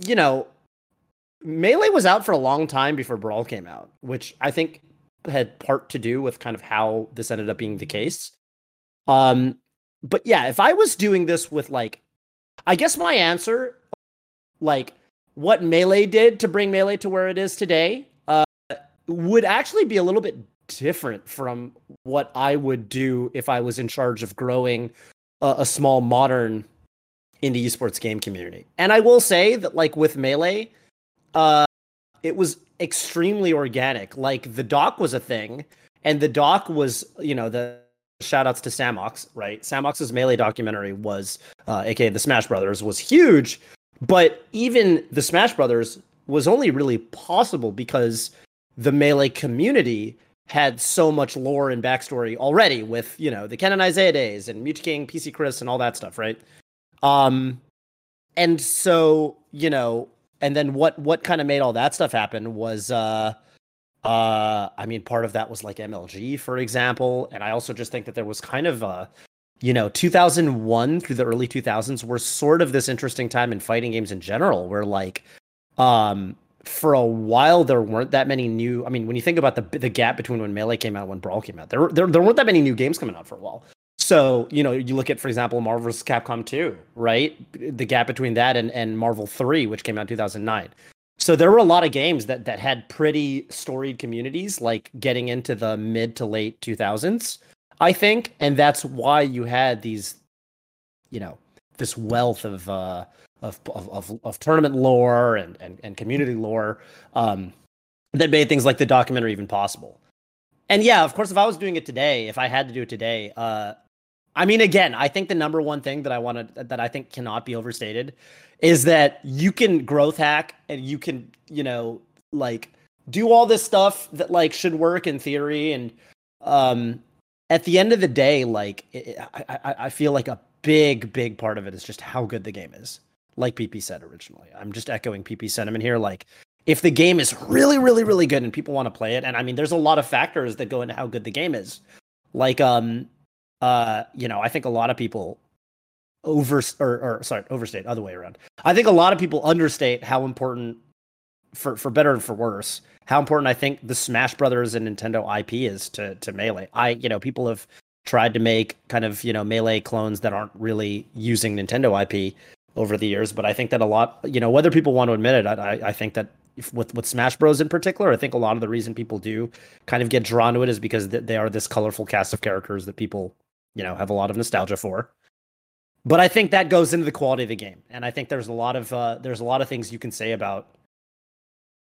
S1: you know melee was out for a long time before brawl came out which i think had part to do with kind of how this ended up being the case. Um but yeah, if I was doing this with like, I guess my answer, like what Melee did to bring Melee to where it is today, uh, would actually be a little bit different from what I would do if I was in charge of growing a, a small modern indie esports game community. And I will say that like with Melee, uh, it was extremely organic. Like the doc was a thing, and the doc was, you know, the shout outs to Samox, right? Samox's melee documentary was, uh, aka the Smash Brothers, was huge. But even the Smash Brothers was only really possible because the melee community had so much lore and backstory already with, you know, the Ken and Isai days and Mew2King, PC Chris, and all that stuff, right? Um, and so, you know, and then what what kind of made all that stuff happen was uh uh, I mean, part of that was like MLG, for example, and I also just think that there was kind of a, you know, 2001 through the early 2000s were sort of this interesting time in fighting games in general, where like, um, for a while there weren't that many new. I mean, when you think about the the gap between when Melee came out and when Brawl came out, there there there weren't that many new games coming out for a while. So, you know, you look at, for example, Marvel vs. Capcom 2, right? The gap between that and, and Marvel 3, which came out in 2009. So there were a lot of games that that had pretty storied communities, like getting into the mid to late 2000s, I think, and that's why you had these, you know, this wealth of uh, of, of of of tournament lore and and, and community lore um, that made things like the documentary even possible. And yeah, of course, if I was doing it today, if I had to do it today, uh, I mean, again, I think the number one thing that I want to that I think cannot be overstated is that you can growth hack and you can, you know, like do all this stuff that like should work in theory and um at the end of the day like it, I, I i feel like a big big part of it is just how good the game is like pp said originally. I'm just echoing pp sentiment here like if the game is really really really good and people want to play it and i mean there's a lot of factors that go into how good the game is like um uh you know i think a lot of people over or, or sorry overstate other way around. I think a lot of people understate how important for for better and for worse how important i think the smash brothers and nintendo ip is to to melee. I you know people have tried to make kind of you know melee clones that aren't really using nintendo ip over the years but i think that a lot you know whether people want to admit it i i think that if, with with smash bros in particular i think a lot of the reason people do kind of get drawn to it is because they are this colorful cast of characters that people you know have a lot of nostalgia for but I think that goes into the quality of the game, and I think there's a lot of uh, there's a lot of things you can say about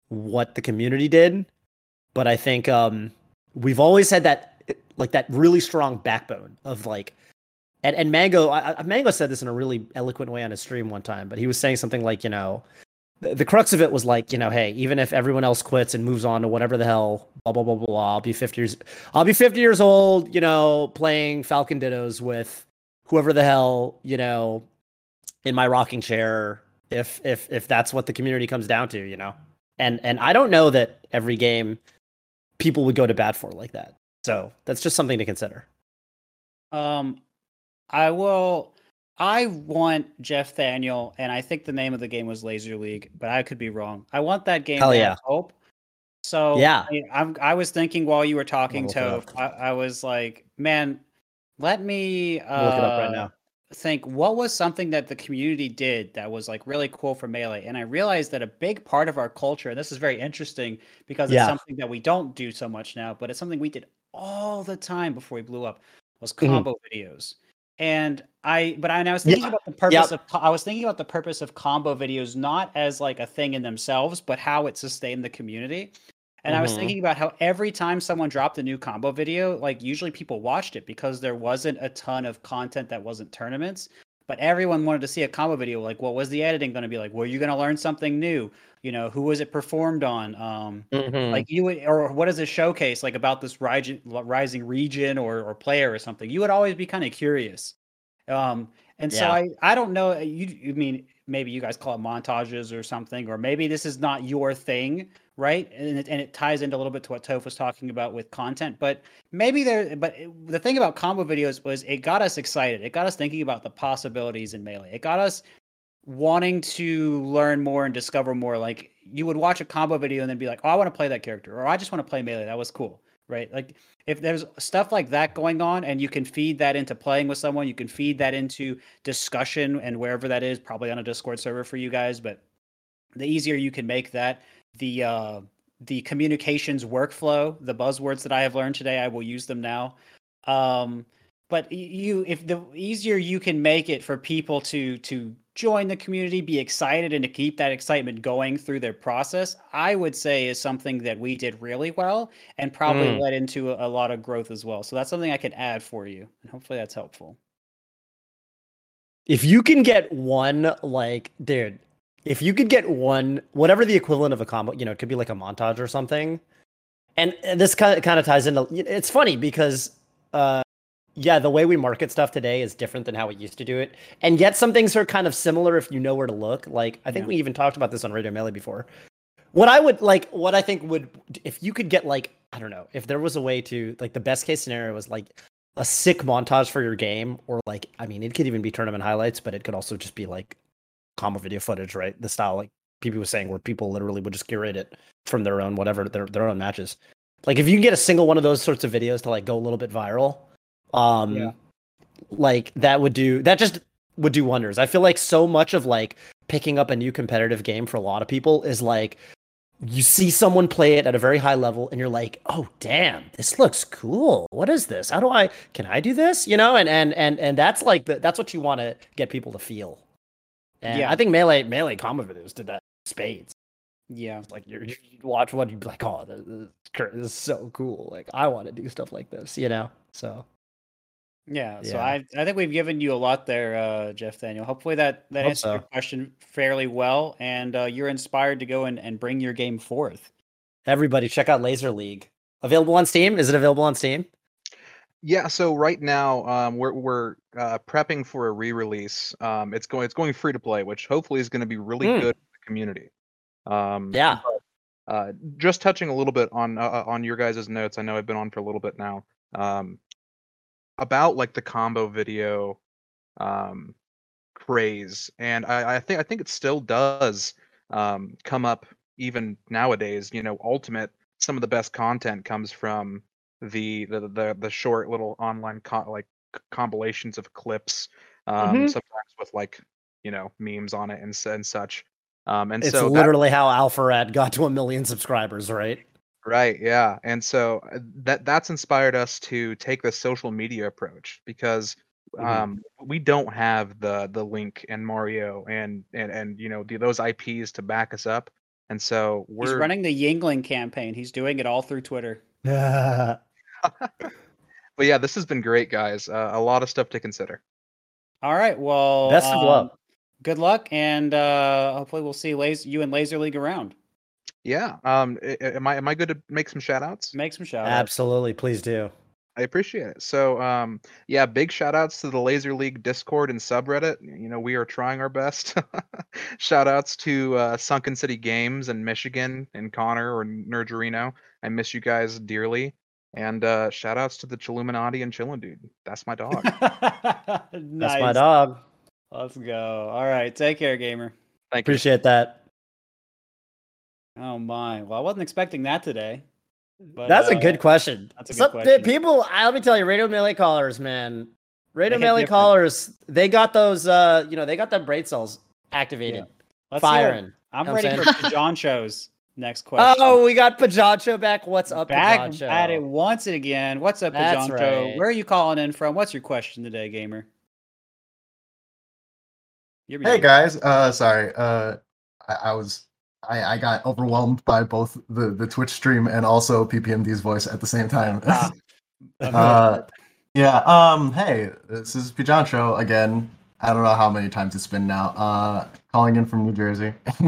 S1: what the community did, but I think um, we've always had that like that really strong backbone of like, and and Mango I, Mango said this in a really eloquent way on his stream one time, but he was saying something like you know. The, the crux of it was like, you know, hey, even if everyone else quits and moves on to whatever the hell, blah blah blah blah, blah I'll be fifty years, I'll be fifty years old, you know, playing Falcon Dittos with whoever the hell you know in my rocking chair if if if that's what the community comes down to you know? And and i don't know that every game people would go to bat for like that. So that's just something to consider.
S2: Um i will i want jeff thaniel and i think the name of the game was laser league but i could be wrong i want that game
S1: Hell yeah.
S2: hope so
S1: Yeah.
S2: I, I'm, I was thinking while you were talking
S1: look
S2: to. I, I was like man let me uh,
S1: look it up right now.
S2: think what was something that the community did that was like really cool for melee and i realized that a big part of our culture and this is very interesting because it's
S1: Yeah.
S2: something that we don't do so much now but it's something we did all the time before we blew up was
S1: Mhm.
S2: combo videos and i but i, and I was thinking
S1: Yeah.
S2: about the purpose
S1: Yep.
S2: of i was thinking about the purpose of combo videos not as like a thing in themselves but how it sustained the community and I was
S1: Mhm.
S2: thinking about how every time someone dropped a new combo video, like usually people watched it because there wasn't a ton of content that wasn't tournaments. But everyone wanted to see a combo video. Like, what was the editing going to be like? Were you going to learn something new? You know, who was it performed on? Um,
S1: Mm-hmm.
S2: like you would, or what is a showcase like about this rising, rising region or, or player or something? You would always be kind of curious. Um, and so I, I don't know. You, you mean maybe you guys call it montages or something, or maybe this is not your thing, right? And it, and it ties into a little bit to what Toph was talking about with content, but maybe there. But it- the thing about combo videos was it got us excited. It got us thinking about the possibilities in melee. It got us wanting to learn more and discover more. Like you would watch a combo video and then be like, "Oh, I want to play that character," or "I just want to play melee. That was cool." Right? Like if there's stuff like that going on and you can feed that into playing with someone, you can feed that into discussion and wherever that is, probably on a Discord server for you guys, but the easier you can make that, the uh the communications workflow, the buzzwords that I have learned today, I will use them now. Um but you if the easier you can make it for people to to join the community be excited and to keep that excitement going through their process i would say is something that we did really well and probably
S1: Mm.
S2: led into a, a lot of growth as well so that's something i could add for you and hopefully that's helpful
S1: if you can get one like dude if you could get one whatever the equivalent of a combo you know it could be like a montage or something and, and this kind of kind of ties into it's funny because uh yeah the way we market stuff today is different than how we used to do it. And yet some things are kind of similar if you know where to look. Like i think
S2: Yeah.
S1: we even talked about this on radio melee before. What i would like what i think would if you could get like i don't know if there was a way to like the best case scenario was like a sick montage for your game or like i mean it could even be tournament highlights but it could also just be like combo video footage right? The style like PP was saying where people literally would just curate it from their own whatever their their own matches. Like if you can get a single one of those sorts of videos to like go a little bit viral um
S2: Yeah.
S1: like that would do that just would do wonders. I feel like so much of like picking up a new competitive game for a lot of people is like you see someone play it at a very high level and you're like oh damn this looks cool what is this how do i can i do this you know and and and and that's like the, that's what you want to get people to feel and
S2: Yeah.
S1: i think melee melee combo videos did that spades
S2: Yeah.
S1: like you're, you watch one you'd be like oh this, this is so cool like i want to do stuff like this you know so
S2: Yeah, so
S1: Yeah.
S2: I I think we've given you a lot there, uh, Jeff Daniel. Hopefully that that
S1: Hope
S2: answers your question fairly well, and uh, you're inspired to go and, and bring your game forth.
S1: everybody check out laser league available on steam is it available on steam
S4: Yeah, so right now um, we're we're uh, prepping for a re-release. Um, it's going it's going free to play, which hopefully is going to be really
S1: Hmm.
S4: good for the community. Um,
S1: yeah
S4: uh, just touching a little bit on uh, on your guys' notes. I know I've been on for a little bit now. Um, about like the combo video um, craze, and I, I think I think it still does um, come up even nowadays. You know, Ultimate. Some of the best content comes from the the the, the short little online co- like compilations of clips. Um,
S1: Mhm.
S4: Sometimes with like you know memes on it and and such. Um, and
S1: it's
S4: so that-
S1: literally how alpharad got to a million subscribers right
S4: Right, yeah. And so uh, that that's inspired us to take the social media approach because
S1: Mhm.
S4: um we don't have the the link and Mario and and and you know the, those IPs to back us up. And so
S2: He's
S4: we're
S2: running the Yingling campaign. He's doing it all through Twitter.
S4: but yeah, this has been great guys. Uh, a lot of stuff to consider.
S2: All right, well,
S1: Best of
S2: um,
S1: luck.
S2: Good luck, and uh, hopefully we'll see Laser, you and Laser League around.
S4: Yeah. Um a- a- am I am I good to make some shout outs?
S2: Make some shout outs.
S1: Absolutely, please do.
S4: I appreciate it. So, um, yeah, big shout outs to the Laser League Discord and subreddit. You know, we are trying our best. shout outs to uh, Sunken City Games in Michigan and Connor or Nergerino. I miss you guys dearly. And uh, shout outs to the Chilluminati and Chillin' Dude. That's my dog.
S2: nice.
S1: That's my dog.
S2: Let's go. All right, take care, gamer.
S4: Thank you.
S1: Appreciate that.
S2: Oh my. Well, I wasn't expecting that today. But,
S1: That's a
S2: uh,
S1: good question.
S2: that's a good
S1: Some-
S2: question.
S1: People, I- let me tell you, radio melee callers, man. Radio
S2: They
S1: melee
S2: different.
S1: callers, they got those. uh You know, they got them brain cells activated,
S2: Let's
S1: firing.
S2: I'm ready
S1: I'm
S2: for John shows. Next question.
S1: Oh, we got Pajancho back. What's up,
S2: back
S1: Pajancho?
S2: at it once again. What's up,
S1: That's
S2: Pajancho?
S1: right.
S2: Where are you calling in from? What's your question today, gamer?
S5: Hey guys, uh, sorry, uh, I, I was, I, I got overwhelmed by both the the Twitch stream and also PPMD's voice at the same time.
S2: Ah,
S5: uh, yeah. Um. Hey, this is Pijancho again. I don't know how many times it's been now. Uh, calling in from New Jersey.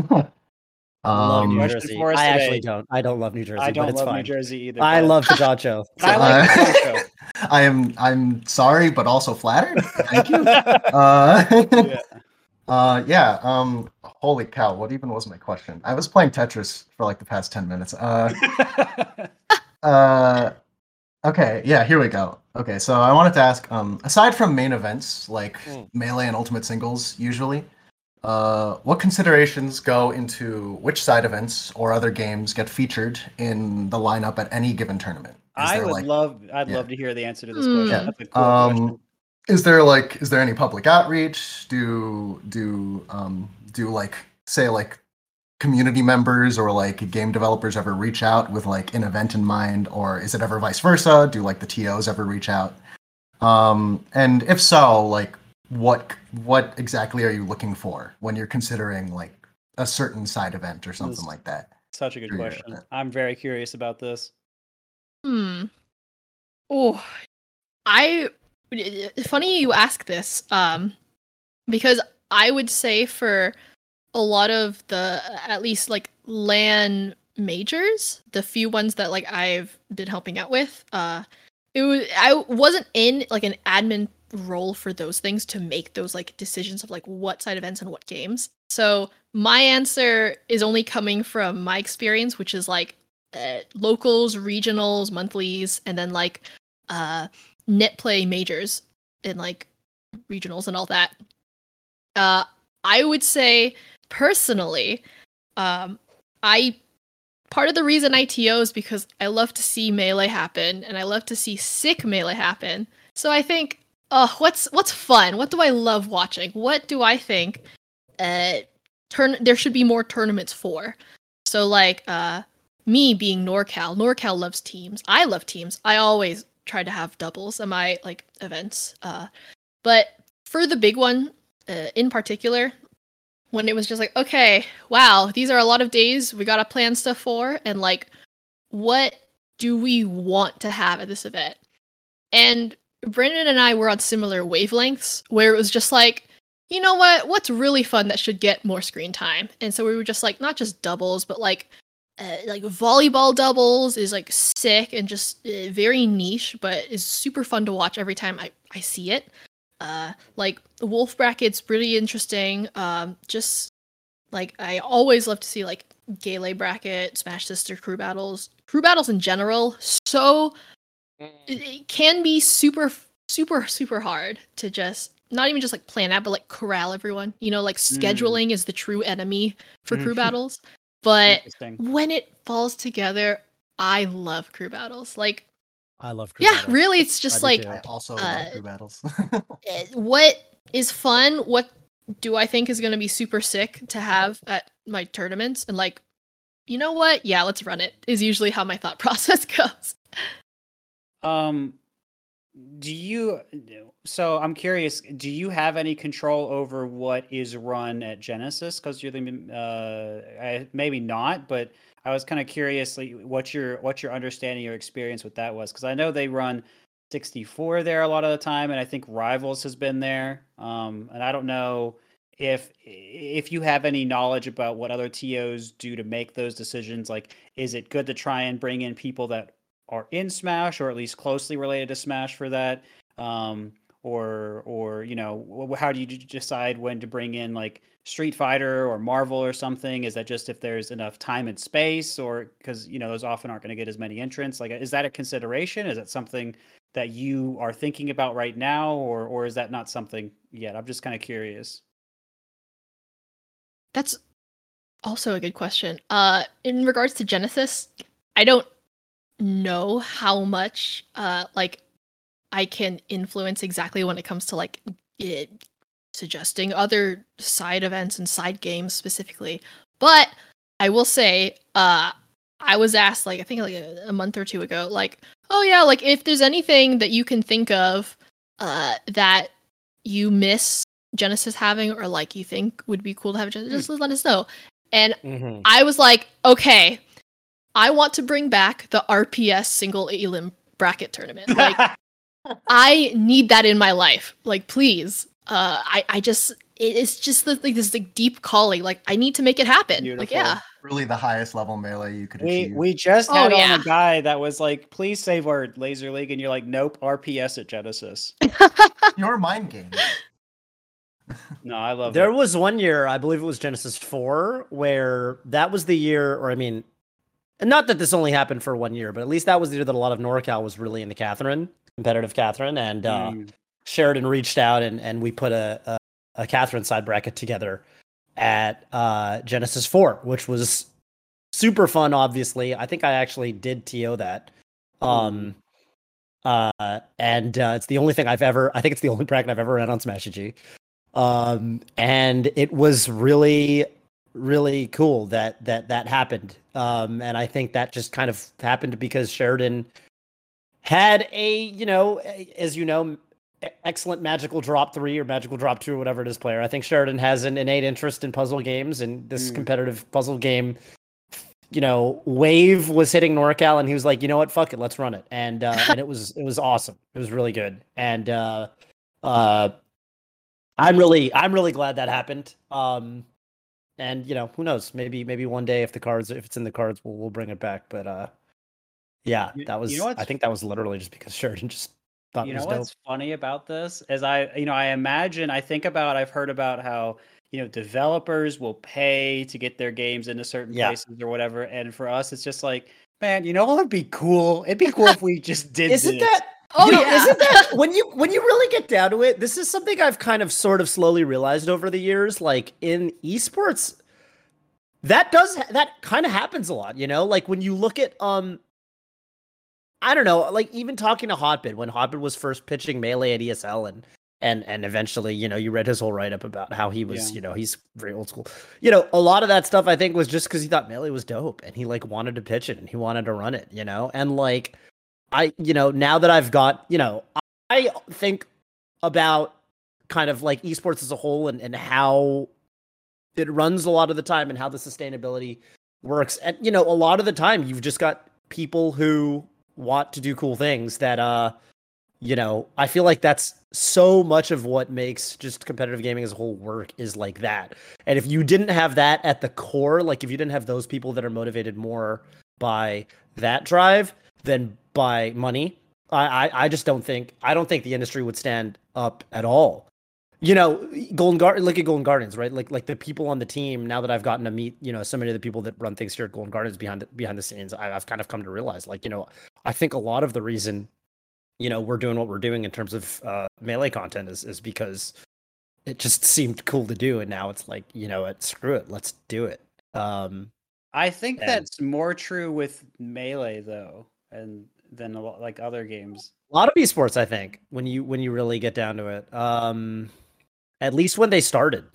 S1: love New
S5: um,
S1: Jersey.
S2: for us
S1: I actually don't. I don't love New Jersey.
S2: I don't
S1: it's
S2: love
S1: fine.
S2: New Jersey either.
S1: I
S2: but-
S1: love Pajancho.
S2: but I like
S5: Uh, I am. I'm sorry, but also flattered. Thank you. Uh,
S2: Yeah.
S5: Uh, yeah. Um, holy cow! What even was my question? I was playing Tetris for like the past ten minutes. Uh, uh, okay. Yeah. Here we go. Okay. So I wanted to ask. Um, aside from main events like
S1: Mm.
S5: melee and ultimate singles, usually, uh, what considerations go into which side events or other games get featured in the lineup at any given tournament? Is
S2: I would
S5: like,
S2: love. I'd
S5: yeah.
S2: love to hear the answer to this
S3: Hmm.
S2: question.
S5: Yeah.
S2: That's a cool
S5: um,
S2: question.
S5: Is there like is there any public outreach do do um do like say like community members or like game developers ever reach out with like an event in mind or is it ever vice versa do like the tos ever reach out um and if so like what what exactly are you looking for when you're considering like a certain side event or something like that
S2: Such a good question.
S5: yeah.
S2: I'm very curious about this.
S3: Hmm. Oh, I. Funny you ask this, um, because I would say for a lot of the at least like LAN majors, the few ones that like I've been helping out with, uh, it was I wasn't in like an admin role for those things to make those like decisions of like what side events and what games. So my answer is only coming from my experience, which is like uh, locals, regionals, monthlies, and then like uh net play majors and like regionals and all that. Uh I would say personally, um I part of the reason I TO is because I love to see melee happen and I love to see sick melee happen. So I think oh, what's what's fun? What do I love watching? What do I think uh turn there should be more tournaments for? So like uh me being NorCal, NorCal loves teams. I love teams. I always try to have doubles at my like events. Uh but for the big one uh, in particular, when it was just like, okay, wow, these are a lot of days we gotta plan stuff for, and like, what do we want to have at this event? And Brandon and I were on similar wavelengths where it was just like, you know what? What's really fun that should get more screen time? And so we were just like, not just doubles, but like, uh, like volleyball doubles is like sick and just uh, very niche, but is super fun to watch every time I, I see it. Uh, like wolf brackets, pretty interesting. Um, just like I always love to see like Gale bracket, Smash Sister crew battles, crew battles in general. So it, it can be super, super, super hard to just not even just like plan out, but like corral everyone. You know, like scheduling is the true enemy for crew
S4: Mhm.
S3: battles. But when it falls together, I love crew battles. Like,
S1: I love crew battles.
S3: yeah,
S1: battles.
S3: really, it's just
S1: do
S3: like.
S5: I also
S3: Uh,
S5: love crew battles.
S3: eh, what is fun what do i think is going to be super sick to have at my tournaments and like you know what yeah let's run it is usually how my thought process goes
S2: Um, do you? So I'm curious. Do you have any control over what is run at Genesis? Because you're the uh, maybe not, but I was kind of curious, like, what your what your understanding your experience with that was. Because I know they run 64 there a lot of the time, and I think Rivals has been there. Um, and I don't know if if you have any knowledge about what other TOs do to make those decisions. Like, is it good to try and bring in people that are in Smash or at least closely related to Smash for that? Um, or or you know, how do you decide when to bring in like Street Fighter or Marvel or something? Is that just if there's enough time and space, or because you know those often aren't going to get as many entrants? Like, is that a consideration? Is that something that you are thinking about right now, or or is that not something yet? I'm just kind of curious.
S3: that's also a good question uh in regards to genesis i don't know how much uh like i can influence exactly when it comes to like it, suggesting other side events and side games specifically. But i will say uh i was asked like i think like a, a month or two ago like oh yeah like if there's anything that you can think of uh that you miss genesis having or like you think would be cool to have genesis just let us know. And
S1: Mhm.
S3: I was like, okay, I want to bring back the RPS single elim bracket tournament. Like, I need that in my life. Like, please. Uh, I, I just, it's just the, like this like deep calling. Like, I need to make it happen. Like, yeah.
S5: really the highest level melee you could
S2: we
S5: achieve.
S2: we just
S3: Oh,
S2: had on
S3: yeah.
S2: a guy that was like, "Please save our Laser League," and you're like, "Nope, RPS at Genesis."
S5: Your mind game.
S2: No, I love it.
S1: There
S2: it.
S1: was one year, I believe it was Genesis 4, where that was the year, or I mean, and not that this only happened for one year, but at least that was the year that a lot of NorCal was really into Catherine, competitive Catherine, and uh,
S2: Mm.
S1: Sheridan reached out and, and we put a, a, a Catherine side bracket together at uh, Genesis 4, which was super fun, obviously. I think I actually did TO that. Um, uh, and uh, it's the only thing I've ever, I think it's the only bracket I've ever ran on Smash G. Um, and it was really, really cool that that that happened. Um, and I think that just kind of happened because Sheridan had a, you know, as you know, excellent magical drop three or magical drop two or whatever it is player. I think Sheridan has an innate interest in puzzle games and this
S2: Mm.
S1: competitive puzzle game. You know, Wave was hitting NorCal and he was like, you know what, fuck it, let's run it. And uh, and it was it was awesome. It was really good. And uh, uh, I'm really I'm really glad that happened. Um, and you know, who knows? Maybe maybe one day if the cards if it's in the cards, we'll we'll bring it back. But uh, yeah,
S2: You-
S1: that
S2: you
S1: was.
S2: know
S1: I think that was literally just because Sheridan just thought
S2: you
S1: it
S2: know
S1: was dope.
S2: what's funny about this is I, you know, I imagine, I think about, I've heard about how you know developers will pay to get their games into certain
S1: Yeah.
S2: places or whatever, and for us, it's just like, man, you know, what would be cool? It'd be cool if we just did.
S1: Isn't
S2: this.
S1: that
S3: Oh,
S1: you know,
S3: yeah.
S1: Isn't that when you when you really get down to it? This is something I've kind of sort of slowly realized over the years. Like in esports, that does that kind of happens a lot. You know, like when you look at um, I don't know, like even talking to Hotbit when Hotbit was first pitching melee at ESL and and and eventually, you know, you read his whole write up about how he was,
S2: Yeah.
S1: you know, he's very old school. You know, a lot of that stuff I think was just because he thought melee was dope and he like wanted to pitch it and he wanted to run it, you know, and like I, you know, now that I've got, you know, I think about kind of like esports as a whole and and how it runs a lot of the time and how the sustainability works. And you know, a lot of the time you've just got people who want to do cool things that uh you know, I feel like that's so much of what makes just competitive gaming as a whole work is like that. And if you didn't have that at the core, like if you didn't have those people that are motivated more by that drive than by money, I, I, I just don't think I don't think the industry would stand up at all. You know, Golden Guardian, look at Golden Guardians, right? Like like the people on the team. Now that I've gotten to meet, you know, so many of the people that run things here at Golden Guardians behind the, behind the scenes, I, I've kind of come to realize, like, you know, I think a lot of the reason, you know, we're doing what we're doing in terms of uh, melee content is is because it just seemed cool to do, and now it's like, you know, what, screw it, let's do it. Um,
S2: I think
S1: And-
S2: that's more true with melee though, and than a lot like other games.
S1: a lot of esports, I think, when you when you really get down to it. Um, at least when they started.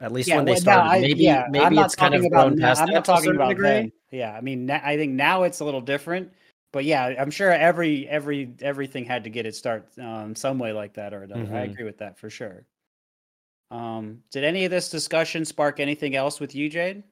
S1: At least when they
S2: well, no,
S1: started,
S2: I-
S1: maybe
S2: yeah,
S1: maybe it's kind of grown
S2: now-
S1: past
S2: I'm not talking about
S1: degree.
S2: then. Yeah, I mean, I think now it's a little different. But yeah, I'm sure every every everything had to get its start um, some way like that or another. I
S1: Mhm.
S2: agree with that for sure. Um, did any of this discussion spark anything else with you, Jade?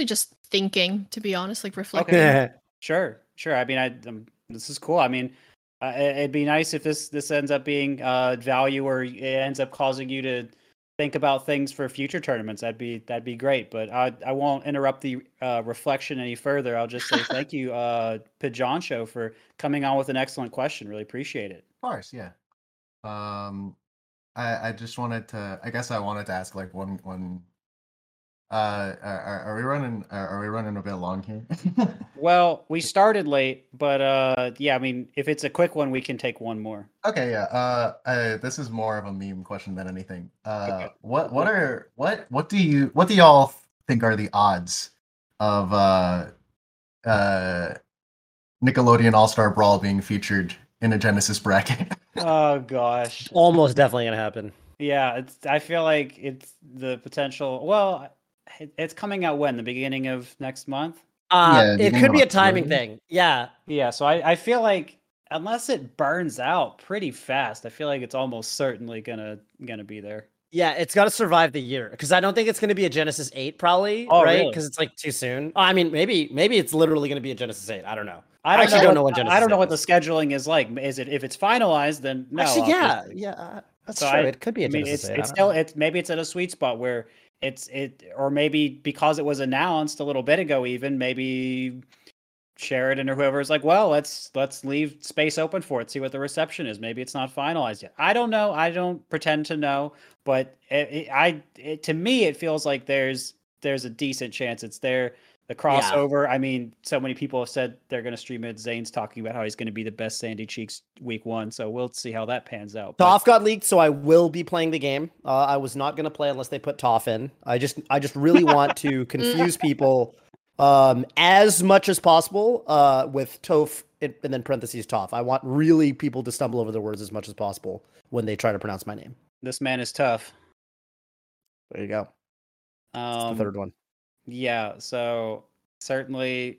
S3: Mostly just thinking, to be honest, like reflecting.
S2: Okay. Sure, sure. I mean, I um, this is cool. I mean, uh, it- it'd be nice if this this ends up being uh, value or it ends up causing you to think about things for future tournaments. That'd be that'd be great. But I I won't interrupt the uh, reflection any further. I'll just say thank you, uh, Pigeon Show, for coming on with an excellent question. Really appreciate it.
S5: Of course, yeah. Um, I I just wanted to. I guess I wanted to ask like one one. Uh, are, are- are we running? Are, are we running a bit long here?
S2: Well, we started late, but uh, yeah. I mean, if it's a quick one, we can take one more.
S5: okay, yeah. Uh, uh, this is more of a meme question than anything. Uh,
S2: Okay.
S5: what what are what what do you what do y'all think are the odds of uh uh Nickelodeon All Star Brawl being featured in a Genesis bracket?
S2: Oh gosh.
S1: Almost definitely gonna happen.
S2: Yeah, it's. I feel like it's the potential. Well, it, it's coming out when the beginning of next month.
S1: Uh,
S5: Yeah,
S1: it could be a timing
S5: October.
S1: thing. Yeah,
S2: Yeah, so I, I feel like unless it burns out pretty fast, I feel like it's almost certainly gonna gonna be there.
S1: yeah, it's got to survive the year because I don't think it's gonna be a Genesis Eight, probably,
S2: Oh,
S1: right?
S2: really?
S1: Because it's like too soon. I mean, maybe maybe it's literally gonna be a Genesis Eight. I don't know.
S2: I don't
S1: actually
S2: know
S1: don't
S2: what,
S1: know when
S2: I don't know what the scheduling is like. Is it if it's finalized? Then no.
S1: Actually, yeah,
S2: obviously.
S1: yeah, uh, that's
S2: So
S1: true.
S2: I-
S1: it could be a
S2: I mean,
S1: Genesis
S2: it's
S1: 8.
S2: It's still
S1: know.
S2: it's maybe it's at a sweet spot where it's it or maybe because it was announced a little bit ago, even maybe Sheridan or whoever is like, well, let's let's leave space open for it, see what the reception is. Maybe it's not finalized yet. I don't know. I don't pretend to know, but it, it, I it, to me it feels like there's there's a decent chance it's there. The crossover. I mean, so many people have said they're going to stream it. Zain's talking about how he's going to be the best Sandy Cheeks week one, so we'll see how that pans out. but-
S1: Toph got leaked, so I will be playing the game. Uh, I was not going to play unless they put Toph in. I just, I just really want to confuse people um, as much as possible uh, with Toph and then parentheses Toph. I want really people to stumble over the words as much as possible when they try to pronounce my name.
S2: This man is tough.
S1: There you go.
S2: Um,
S1: the third one.
S2: Yeah, so certainly,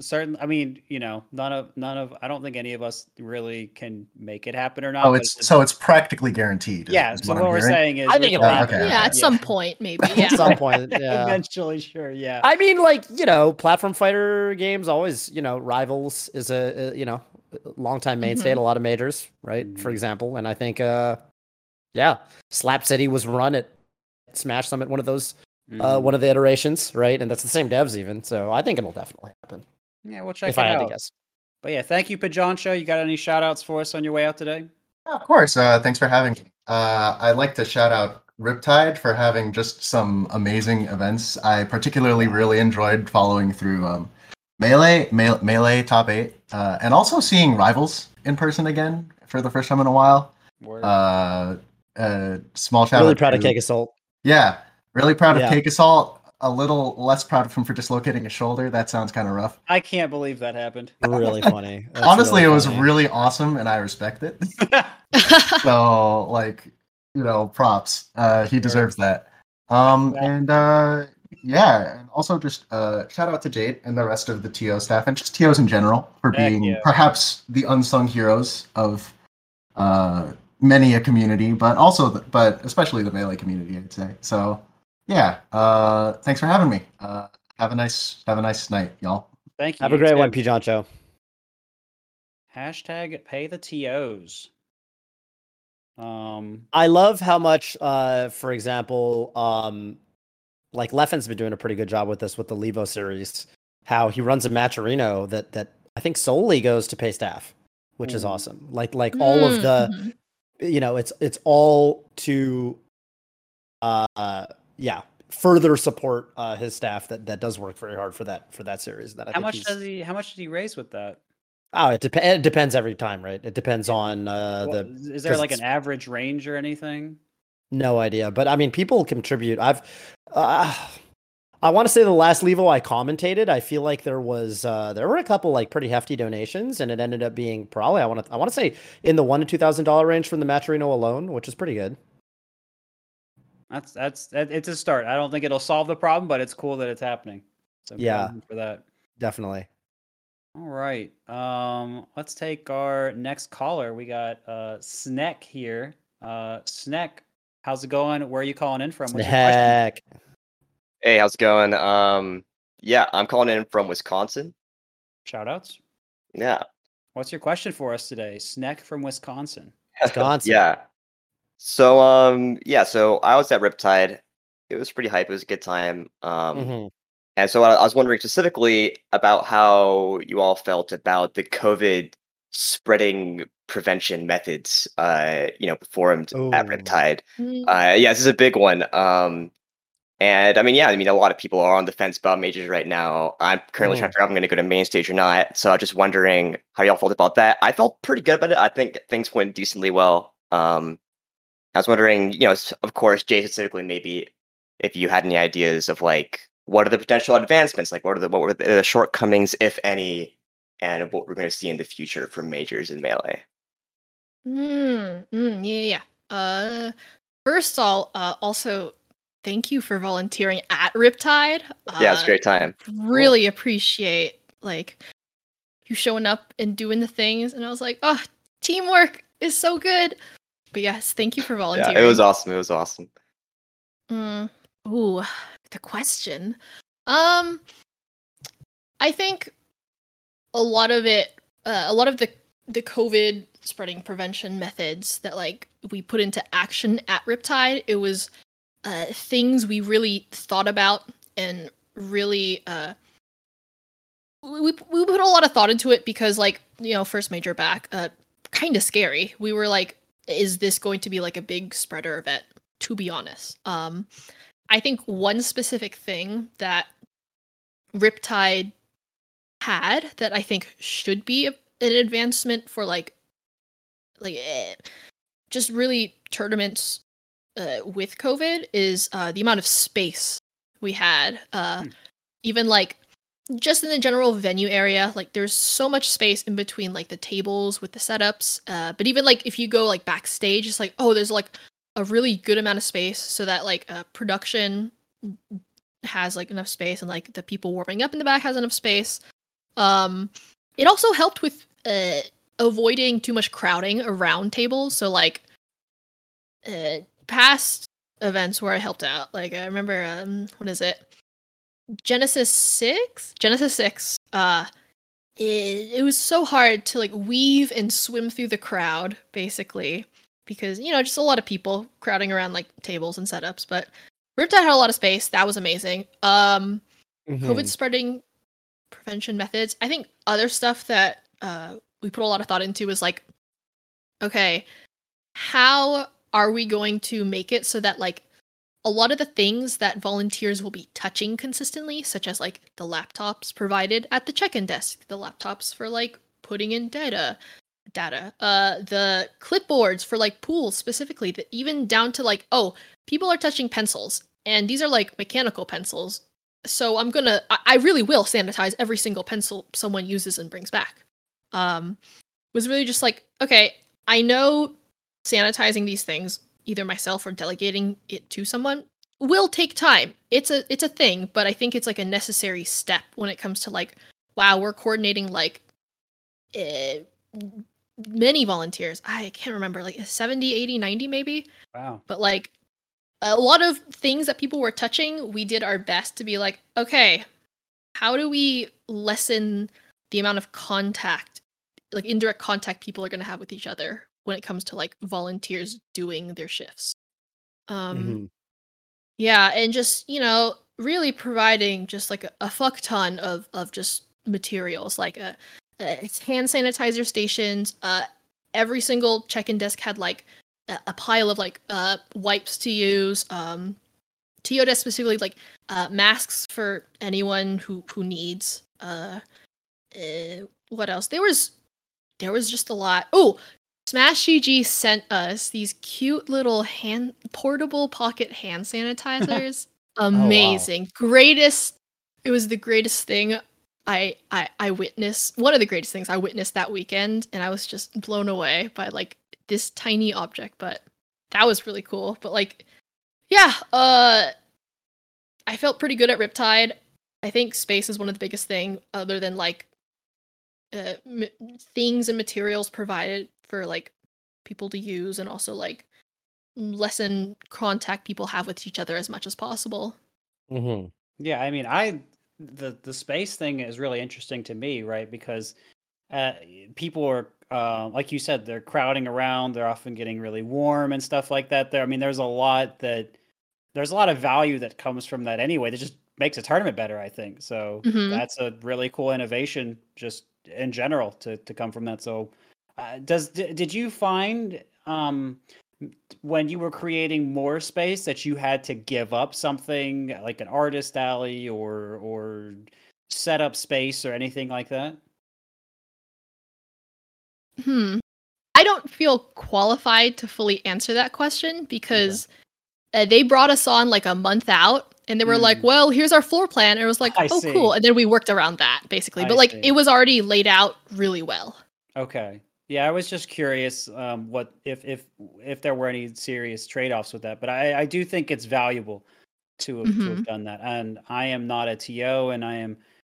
S2: certain. I mean, you know, none of none of. I don't think any of us really can make it happen or not.
S5: oh,
S2: but
S5: it's so it's practically guaranteed.
S2: yeah.
S5: is
S2: So
S5: what
S2: what
S5: I'm
S2: we're
S5: hearing.
S2: saying is,
S1: I think
S2: can
S1: it'll
S5: happen.
S2: it.
S3: yeah, at
S2: Yeah.
S3: some point, maybe. Yeah.
S1: At some point, yeah.
S2: Eventually, sure. Yeah.
S1: I mean, like you know, platform fighter games always, you know, rivals is a, a you know, long time mainstay at a lot of majors, right? For
S2: Mhm.
S1: example, and I think, uh, yeah, Slap City was run at Smash Summit, one of those, uh,
S2: Mhm.
S1: one of the iterations, right? And that's the same devs even, so I think it'll definitely happen
S2: yeah, we'll check
S1: if
S2: it
S1: I had
S2: out.
S1: to guess.
S2: But yeah, thank you, Pajon Show. You got any shout outs for us on your way out today?
S5: Yeah, of course. Uh, thanks for having me. Uh, I'd like to shout out Riptide for having just some amazing events. I particularly really enjoyed following through um, Melee, Me- Melee Top 8, uh, and also seeing Rivals in person again for the first time in a while.
S2: Word.
S5: Uh, uh, small shout
S1: Really
S5: out
S1: proud of
S5: to-
S1: Cake Assault.
S5: Yeah, really proud
S1: Yeah.
S5: of Cake Assault. a little less proud of him for dislocating his shoulder. That sounds kind of rough.
S2: I can't believe that happened.
S1: Really funny. That's
S5: Honestly,
S1: really
S5: it was
S1: funny.
S5: really awesome, and I respect it. so, like, you know, props. Uh, he deserves that. Um,
S2: Yeah.
S5: and uh, yeah, and also just uh, shout out to Jade and the rest of the TO staff and just TOs in general for
S2: Heck
S5: being
S2: yeah.
S5: perhaps the unsung heroes of uh, many a community, but also, the, but especially the melee community, I'd say. So, yeah, uh, thanks for having me. Uh, have a nice, have a nice night, y'all.
S2: Thank you.
S1: Have a great
S2: too.
S1: one, P. Joncho.
S2: Hashtag pay the TOs. Um,
S1: I love how much, uh, for example, um, like Leffen's been doing a pretty good job with this with the Levo series. How he runs a matcherino that that I think solely goes to pay staff, which is
S2: Mm.
S1: awesome. Like like all of the,
S3: Mhm.
S1: you know, it's it's all to, uh, yeah, further support uh his staff that that does work very hard for that for that series. That I
S2: how much
S1: he's-
S2: does he? How much did he raise with that?
S1: Oh, it, dep- it depends every time, right? It depends on uh,
S2: What-
S1: the
S2: is there like an average range or anything?
S1: No idea, but I mean, people contribute. I've, uh, I want to say the last Levo I commentated, I feel like there was uh, there were a couple like pretty hefty donations, and it ended up being probably I want to I want to say in the one to two thousand dollar range from the Matcherino alone, which is pretty good.
S2: That's that's that, it's a start. I don't think it'll solve the problem, but it's cool that it's happening. So
S1: Yeah.
S2: for that.
S1: Definitely.
S2: All right. Um, let's take our next caller. We got uh Sneck here. Uh Sneck, how's it going? Where are you calling in from? What's your question?
S1: Heck,
S6: Hey, how's it going? Um, yeah, I'm calling in from Wisconsin.
S2: Shout outs.
S6: Yeah.
S2: What's your question for us today? Sneck from Wisconsin.
S1: Wisconsin.
S6: yeah. So, um, yeah, so I was at Riptide. It was pretty hype. It was a good time. Um,
S1: Mhm.
S6: and so I, I was wondering specifically about how you all felt about the COVID spreading prevention methods, uh, you know, performed at Riptide.
S3: Mm,
S6: Uh, yeah, this is a big one. Um, and I mean, yeah, I mean, a lot of people are on the fence about majors right now. I'm currently trying to figure out if I'm going to go to main stage or not. So I'm just wondering how y'all felt about that. I felt pretty good about it. I think things went decently well. Um, I was wondering, you know, of course, Jay specifically, maybe if you had any ideas of like what are the potential advancements, like what are the what were the shortcomings, if any, and what we're going to see in the future for majors in melee.
S3: Mm, mm, yeah, yeah. Uh, first all, uh, also thank you for volunteering at Riptide.
S6: yeah, it's a
S3: Uh,
S6: great time.
S3: Really appreciate like you showing up and doing the things, and I was like, oh, teamwork is so good. But yes, thank you for volunteering.
S6: Yeah, it was awesome. It was awesome.
S3: Mm, ooh, the question. Um, I think a lot of it, uh, a lot of the the COVID spreading prevention methods that like we put into action at Riptide, it was uh, things we really thought about and really uh, we we put a lot of thought into it because like you know first major back, uh, kind of scary. We were like, is this going to be like a big spreader event? To be honest, um, I think one specific thing that Riptide had that I think should be a, an advancement for like like eh, just really tournaments uh, with COVID is uh, the amount of space we had. Uh,
S2: Hmm.
S3: Even like just in the general venue area, like there's so much space in between like the tables with the setups. Uh, but even like if you go like backstage, it's like oh, there's like a really good amount of space so that like uh, production has like enough space and like the people warming up in the back has enough space. Um, it also helped with uh, avoiding too much crowding around tables. So like uh, past events where I helped out, like I remember um, what is it? Genesis six, Genesis six. Uh, it, it was so hard to like weave and swim through the crowd, basically, because you know just a lot of people crowding around like tables and setups. But Riptide had a lot of space. That was amazing. Um,
S1: Mhm.
S3: COVID spreading prevention methods. I think other stuff that uh, we put a lot of thought into is like, okay, how are we going to make it so that like a lot of the things that volunteers will be touching consistently, such as like the laptops provided at the check-in desk, the laptops for like putting in data, data, uh, the clipboards for like pools specifically, that even down to like, oh, people are touching pencils, and these are like mechanical pencils so I'm gonna I, really will sanitize every single pencil someone uses and brings back. Um, was really just like, okay, I know sanitizing these things, either myself or delegating it to someone, will take time. It's a it's a thing, but I think it's like a necessary step when it comes to like, wow, we're coordinating like uh, many volunteers. I can't remember, like 70, 80, 90 maybe.
S2: Wow.
S3: But like a lot of things that people were touching, we did our best to be like, okay, how do we lessen the amount of contact, like indirect contact people are going to have with each other when it comes to like volunteers doing their shifts? Um,
S1: Mhm.
S3: yeah, and just you know, really providing just like a, a fuck ton of of just materials, like a, a it's hand sanitizer stations. Uh, every single check-in desk had like a, a pile of like uh wipes to use. Um, TO desk specifically like uh masks for anyone who who needs. Uh, uh what else? There was there was just a lot. Oh, Smash GG sent us these cute little hand portable pocket hand sanitizers. Amazing. Greatest it was the greatest thing I, I I witnessed one of the greatest things I witnessed that weekend and I was just blown away by like this tiny object, but that was really cool. But like yeah, uh I felt pretty good at Riptide. I think space is one of the biggest thing other than like uh, m- things and materials provided for like people to use and also like lessen contact people have with each other as much as possible.
S1: Mhm.
S2: Yeah, I mean, I the the space thing is really interesting to me, right? Because uh, people are, uh, like you said, they're crowding around. They're often getting really warm and stuff like that. There, I mean, there's a lot that there's a lot of value that comes from that anyway. That just makes a tournament better, I think. So
S3: Mhm.
S2: that's a really cool innovation, just in general, to to come from that. So, uh, does d- did you find um when you were creating more space that you had to give up something like an artist alley or or set up space or anything like that?
S3: Hmm. I don't feel qualified to fully answer that question because uh, they brought us on like a month out and they were like,
S2: Mm.
S3: well, here's our floor plan. And it was like,
S2: I
S3: oh,
S2: see.
S3: cool. And then we worked around that basically.
S2: I
S3: but like
S2: see.
S3: it was already laid out really well.
S2: Okay. Yeah, I was just curious um, what if if if there were any serious trade-offs with that, but I I do think it's valuable to have,
S3: Mm-hmm.
S2: have done that. And I am not a TO, and I am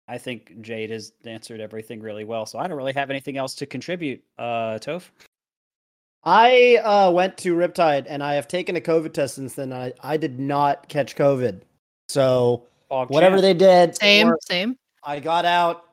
S2: I think Jade has answered everything really well, so I don't really have anything else to contribute. Uh, Toph.
S1: I uh, went to Riptide and I have taken a COVID test since then. I, I did not catch COVID. So
S2: Fog
S1: whatever
S2: Champ.
S1: they did,
S3: Same,
S1: or
S3: same.
S1: I got out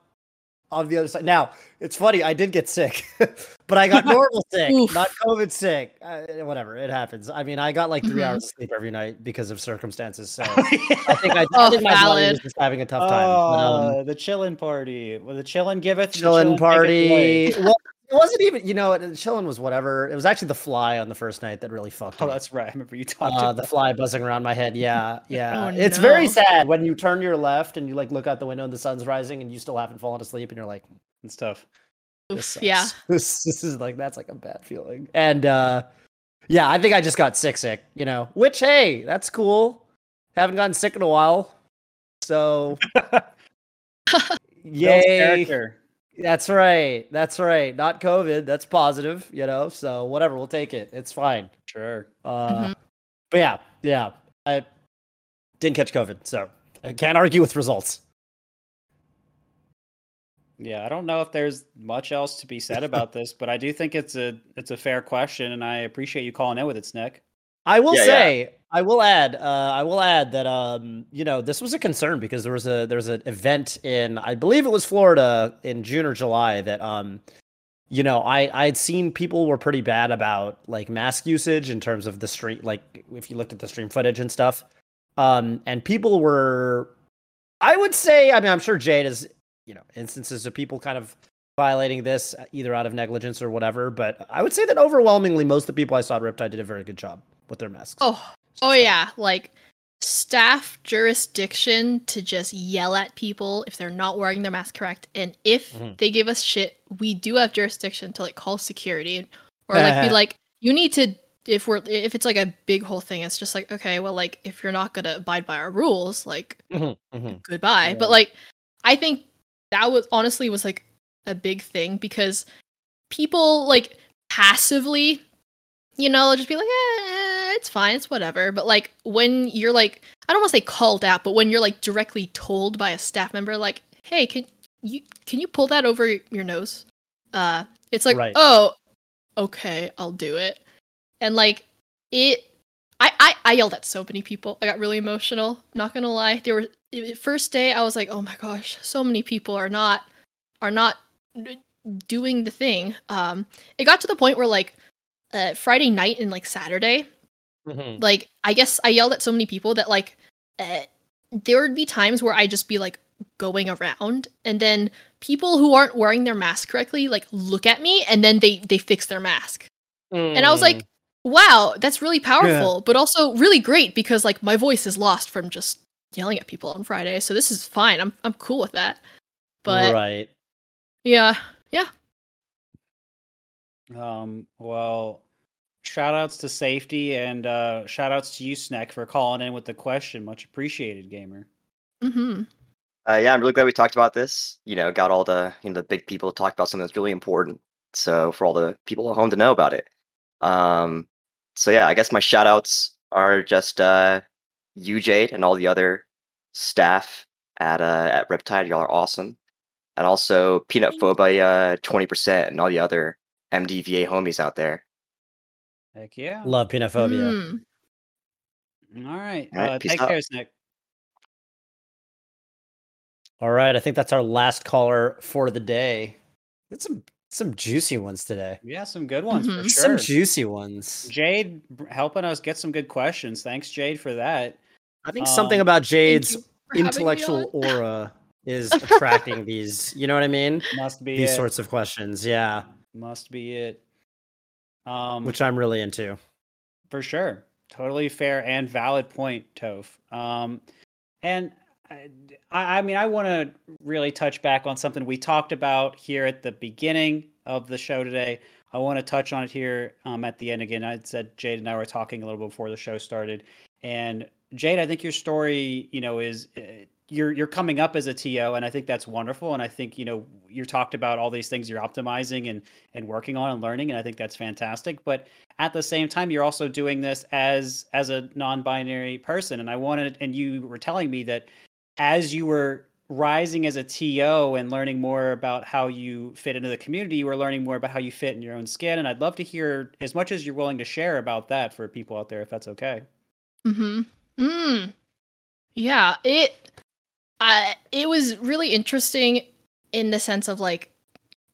S1: on the other side. Now it's funny. I did get sick, but I got normal sick, not COVID sick. Uh, whatever, it happens. I mean, I got like 3
S3: Mhm.
S1: hours of sleep every night because of circumstances. So I think I, I
S3: Oh,
S1: think my body was just having a tough time. But, um,
S2: Oh, the chillin' party. Well, the chillin' giveth,
S1: chilling
S2: chillin' taketh away.
S1: party. well, it wasn't even. You know, chilling was whatever. It was actually the fly on the first night that really fucked.
S2: Oh,
S1: me.
S2: that's right. I remember you talked
S1: uh,
S2: about
S1: the fly buzzing around my head. Yeah, yeah.
S3: Oh,
S1: it's very sad when you turn your left and you like look out the window and the sun's rising and you still haven't fallen asleep and you're like,
S2: it's tough.
S1: this
S3: yeah.
S1: This, this is like that's like a bad feeling. And uh yeah, I think I just got sick, sick. You know, which hey, that's cool. Haven't gotten sick in a while, so
S2: Builds
S1: yay.
S2: Character.
S1: That's right. That's right. Not COVID. That's positive. You know, so whatever. We'll take it. It's fine.
S2: Sure.
S1: Uh,
S3: Mhm.
S1: But yeah, yeah, I didn't catch COVID, so I can't argue with results.
S2: Yeah, I don't know if there's much else to be said about this, but I do think it's a it's a fair question, and I appreciate you calling in with it, Snick.
S1: I will
S6: Yeah, yeah.
S1: say, I will add, uh, I will add that um, you know, this was a concern because there was a there was an event in I believe it was Florida in June or July that um, you know, I I'd seen people were pretty bad about like mask usage in terms of the stream, like if you looked at the stream footage and stuff, um, and people were, I would say, I mean, I'm sure Jade is, you know, instances of people kind of violating this uh, either out of negligence or whatever, but I would say that overwhelmingly most of the people I saw at Riptide did a very good job with their masks.
S3: Oh, oh yeah, like staff jurisdiction to just yell at people if they're not wearing their mask correct, and if
S1: Mhm.
S3: they give us shit, we do have jurisdiction to like call security or like be like, you need to if we're if it's like a big whole thing, it's just like okay, well, like if you're not gonna abide by our rules, like
S1: Mhm, mhm.
S3: goodbye.
S1: Yeah.
S3: But like, I think that was honestly was like a big thing because people like passively, you know, just be like, eh, it's fine, it's whatever. But like when you're like, I don't want to say called out, but when you're like directly told by a staff member, like, hey, can you can you pull that over your nose? Uh, it's like,
S1: Right.
S3: oh, okay, I'll do it. And like it I, I I yelled at so many people. I got really emotional. Not gonna lie. There were first day I was like, oh my gosh, so many people are not are not doing the thing. Um, it got to the point where like uh, Friday night and like Saturday,
S1: Mhm.
S3: like I guess I yelled at so many people that like uh, there would be times where I'd just be like going around and then people who aren't wearing their mask correctly like look at me and then they they fix their mask and I was like, wow, that's really powerful, but also really great because like my voice is lost from just yelling at people on Friday. So this is fine. I'm I'm cool with that. But
S1: right.
S3: yeah, yeah.
S2: Um, well, shout outs to safety and uh, shout outs to you, Sneck, for calling in with the question. Much appreciated, gamer.
S3: Mm-hmm.
S6: Uh, yeah, I'm really glad we talked about this. You know, got all the you know the big people to talk about something that's really important. So for all the people at home to know about it. Um, so yeah, I guess my shout outs are just uh, you, Jade, and all the other staff at uh, at Riptide. Y'all are awesome, and also Peanut
S3: Thank
S6: Phobia twenty percent and all the other MDVA homies out there.
S2: Heck yeah.
S1: Love peanut phobia.
S3: Mm.
S2: All right.
S6: All right,
S2: uh,
S6: peace
S2: take
S6: out.
S2: care, Sneck.
S1: All right, I think that's our last caller for the day. Got some some juicy ones today.
S2: Yeah, some good ones for
S3: Mhm.
S2: sure.
S1: Some juicy ones.
S2: Jade helping us get some good questions. Thanks, Jade, for that.
S1: I think something
S2: Um,
S1: about Jade's
S3: you for having me
S1: intellectual aura is attracting these. You know what I mean?
S2: Must be
S1: These
S2: it.
S1: sorts of questions. Yeah,
S2: Must be it. Um,
S1: which I'm really into.
S2: For sure. Totally fair and valid point, Toph. Um, and I, I mean, I want to really touch back on something we talked about here at the beginning of the show today. I want to touch on it here um, at the end again. I said Jade and I were talking a little bit before the show started, and Jade, I think your story, you know, is uh, you're you're coming up as a TO, and I think that's wonderful. And I think you know you talked about all these things you're optimizing and and working on and learning, and I think that's fantastic. But at the same time, you're also doing this as as a non-binary person, and I wanted, and you were telling me that as you were rising as a TO and learning more about how you fit into the community, you were learning more about how you fit in your own skin. And I'd love to hear as much as you're willing to share about that for people out there, if that's okay.
S3: Mm-hmm. Mm. Yeah, it uh, it was really interesting in the sense of like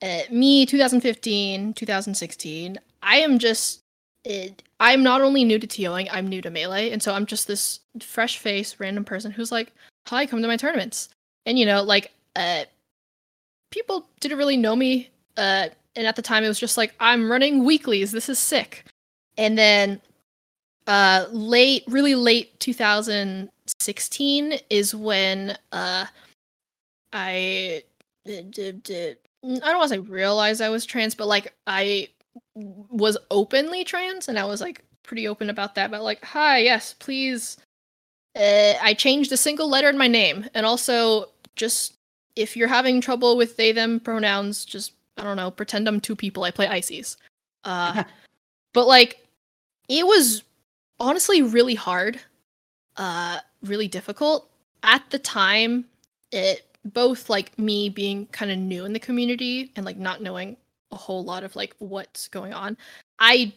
S3: uh, me 2015, 2016. I am just it, I'm not only new to TOing, I'm new to melee, and so I'm just this fresh face, random person who's like, "Hi, come to my tournaments." And you know, like uh people didn't really know me uh and at the time it was just like, "I'm running weeklies. This is sick." And then uh late really late 2016 is when uh i did, did, did, i don't want to say realize i was trans but like i was openly trans and i was like pretty open about that but like hi yes please uh, i changed a single letter in my name. And also just if you're having trouble with they them pronouns just i don't know pretend i'm two people i play ices. Uh but like it was honestly really hard uh really difficult. At the time it both like me being kind of new in the community and like not knowing a whole lot of like what's going on i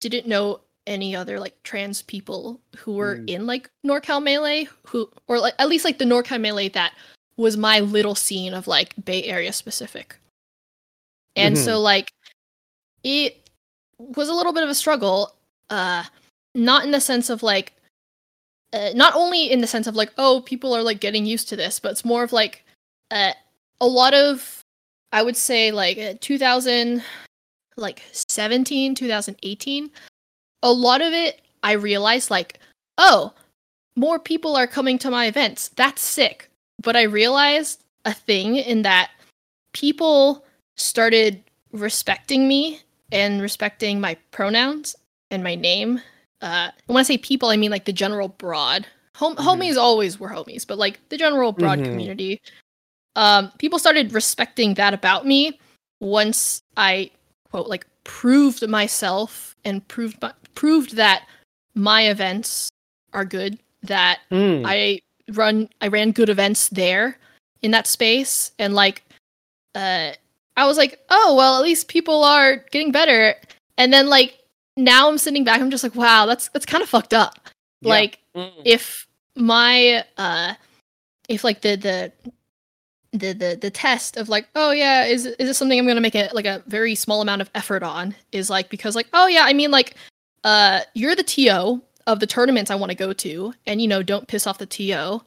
S3: didn't know any other like trans people who were
S2: Mm.
S3: in like norcal melee who or like at least like the norcal melee that was my little scene of like bay area specific. And so like it was a little bit of a struggle uh not in the sense of like uh, not only in the sense of like oh people are like getting used to this but it's more of like uh, a lot of i would say like uh, 2000 like 17 2018 a lot of it i realized like oh more people are coming to my events that's sick but i realized a thing in that people started respecting me and respecting my pronouns and my name. Uh, when I say people, I mean like the general broad. Hom-
S2: Mhm.
S3: Homies always were homies, but like the general broad
S1: Mhm.
S3: community. Um, people started respecting that about me once I quote like proved myself and proved my, proved that my events are good. That
S1: Mm.
S3: I run I ran good events there in that space and like uh I was like, "Oh, well, at least people are getting better." And then like now I'm sitting back I'm just like, "Wow, that's that's kind of fucked up."
S2: Yeah.
S3: Like
S1: Mm.
S3: if my uh if like the the the the the test of like oh yeah is is this something i'm gonna make a like a very small amount of effort on is like because like oh yeah i mean like uh you're the to of the tournaments i want to go to and you know don't piss off the to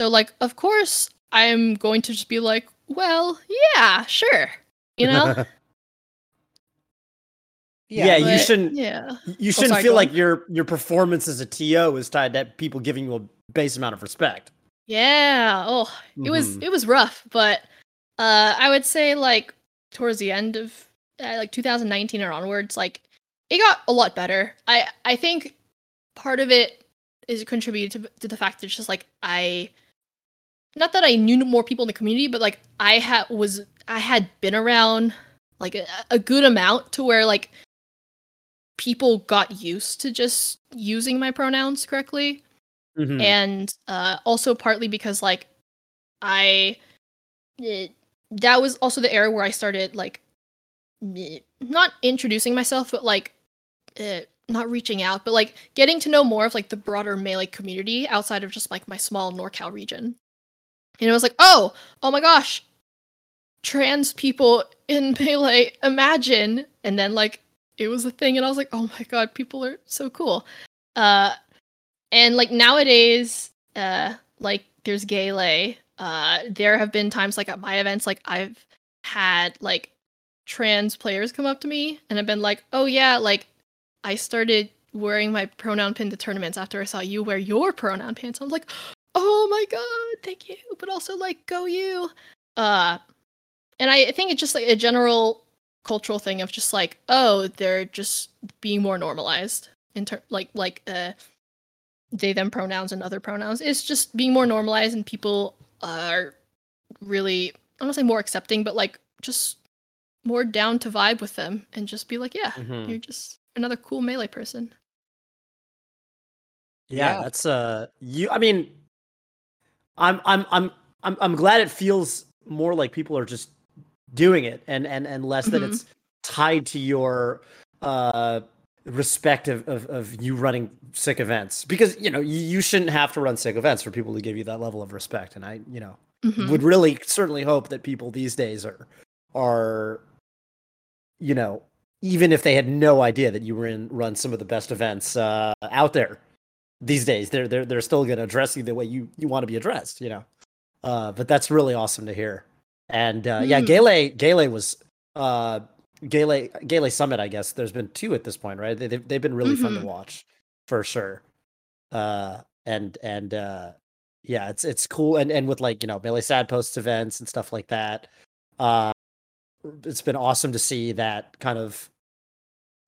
S3: so like of course i'm going to just be like well yeah sure you know
S1: Yeah, you
S3: But,
S1: shouldn't-
S3: yeah
S1: you shouldn't
S3: sorry,
S1: feel like your your performance as a TO is tied to people giving you a base amount of respect.
S3: Yeah. Oh, it was
S1: Mhm.
S3: it was rough, but uh I would say like towards the end of uh, like 2019 or onwards, like it got a lot better. I I think part of it is contributed to, to the fact that it's just like I not that I knew more people in the community, but like I had was I had been around like a, a good amount to where like people got used to just using my pronouns correctly
S1: Mhm.
S3: and uh, also partly because like I it, that was also the era where I started like not introducing myself, but like uh, not reaching out, but like getting to know more of like the broader melee community outside of just like my small NorCal region. And it was like, oh, oh my gosh, trans people in melee, imagine. And then like it was a thing, and I was like, oh my god, people are so cool. Uh, and like nowadays uh like there's Gayle. Uh there have been times like at my events like I've had like trans players come up to me and have been like, "Oh yeah, like I started wearing my pronoun pin to tournaments after I saw you wear your pronoun pins." I'm like, "Oh my god, thank you." But also like, "Go you." Uh and I think it's just like a general cultural thing of just like, "Oh, they're just being more normalized." In ter- like like uh they them pronouns and other pronouns it's just being more normalized and people are really i don't say more accepting but like just more down to vibe with them and just be like yeah
S1: Mhm.
S3: you're just another cool melee person
S1: Yeah,
S2: Yeah.
S1: that's uh you I mean I'm I'm I'm I'm I'm glad it feels more like people are just doing it and and and less that
S3: Mhm.
S1: it's tied to your uh respect of, of, of you running sick events because you know you, you shouldn't have to run sick events for people to give you that level of respect and i you know
S3: Mhm.
S1: would really certainly hope that people these days are are you know even if they had no idea that you were in run some of the best events uh out there these days they're they're they're still going to address you the way you you want to be addressed you know uh but that's really awesome to hear and uh yeah
S3: Mm.
S1: Gale Gale was uh Gale Gale Summit I guess there's been two at this point right they they've, they've been really fun to
S3: Mhm.
S1: watch for sure uh and and uh yeah it's it's cool and and with like you know melee sad posts events and stuff like that uh it's been awesome to see that kind of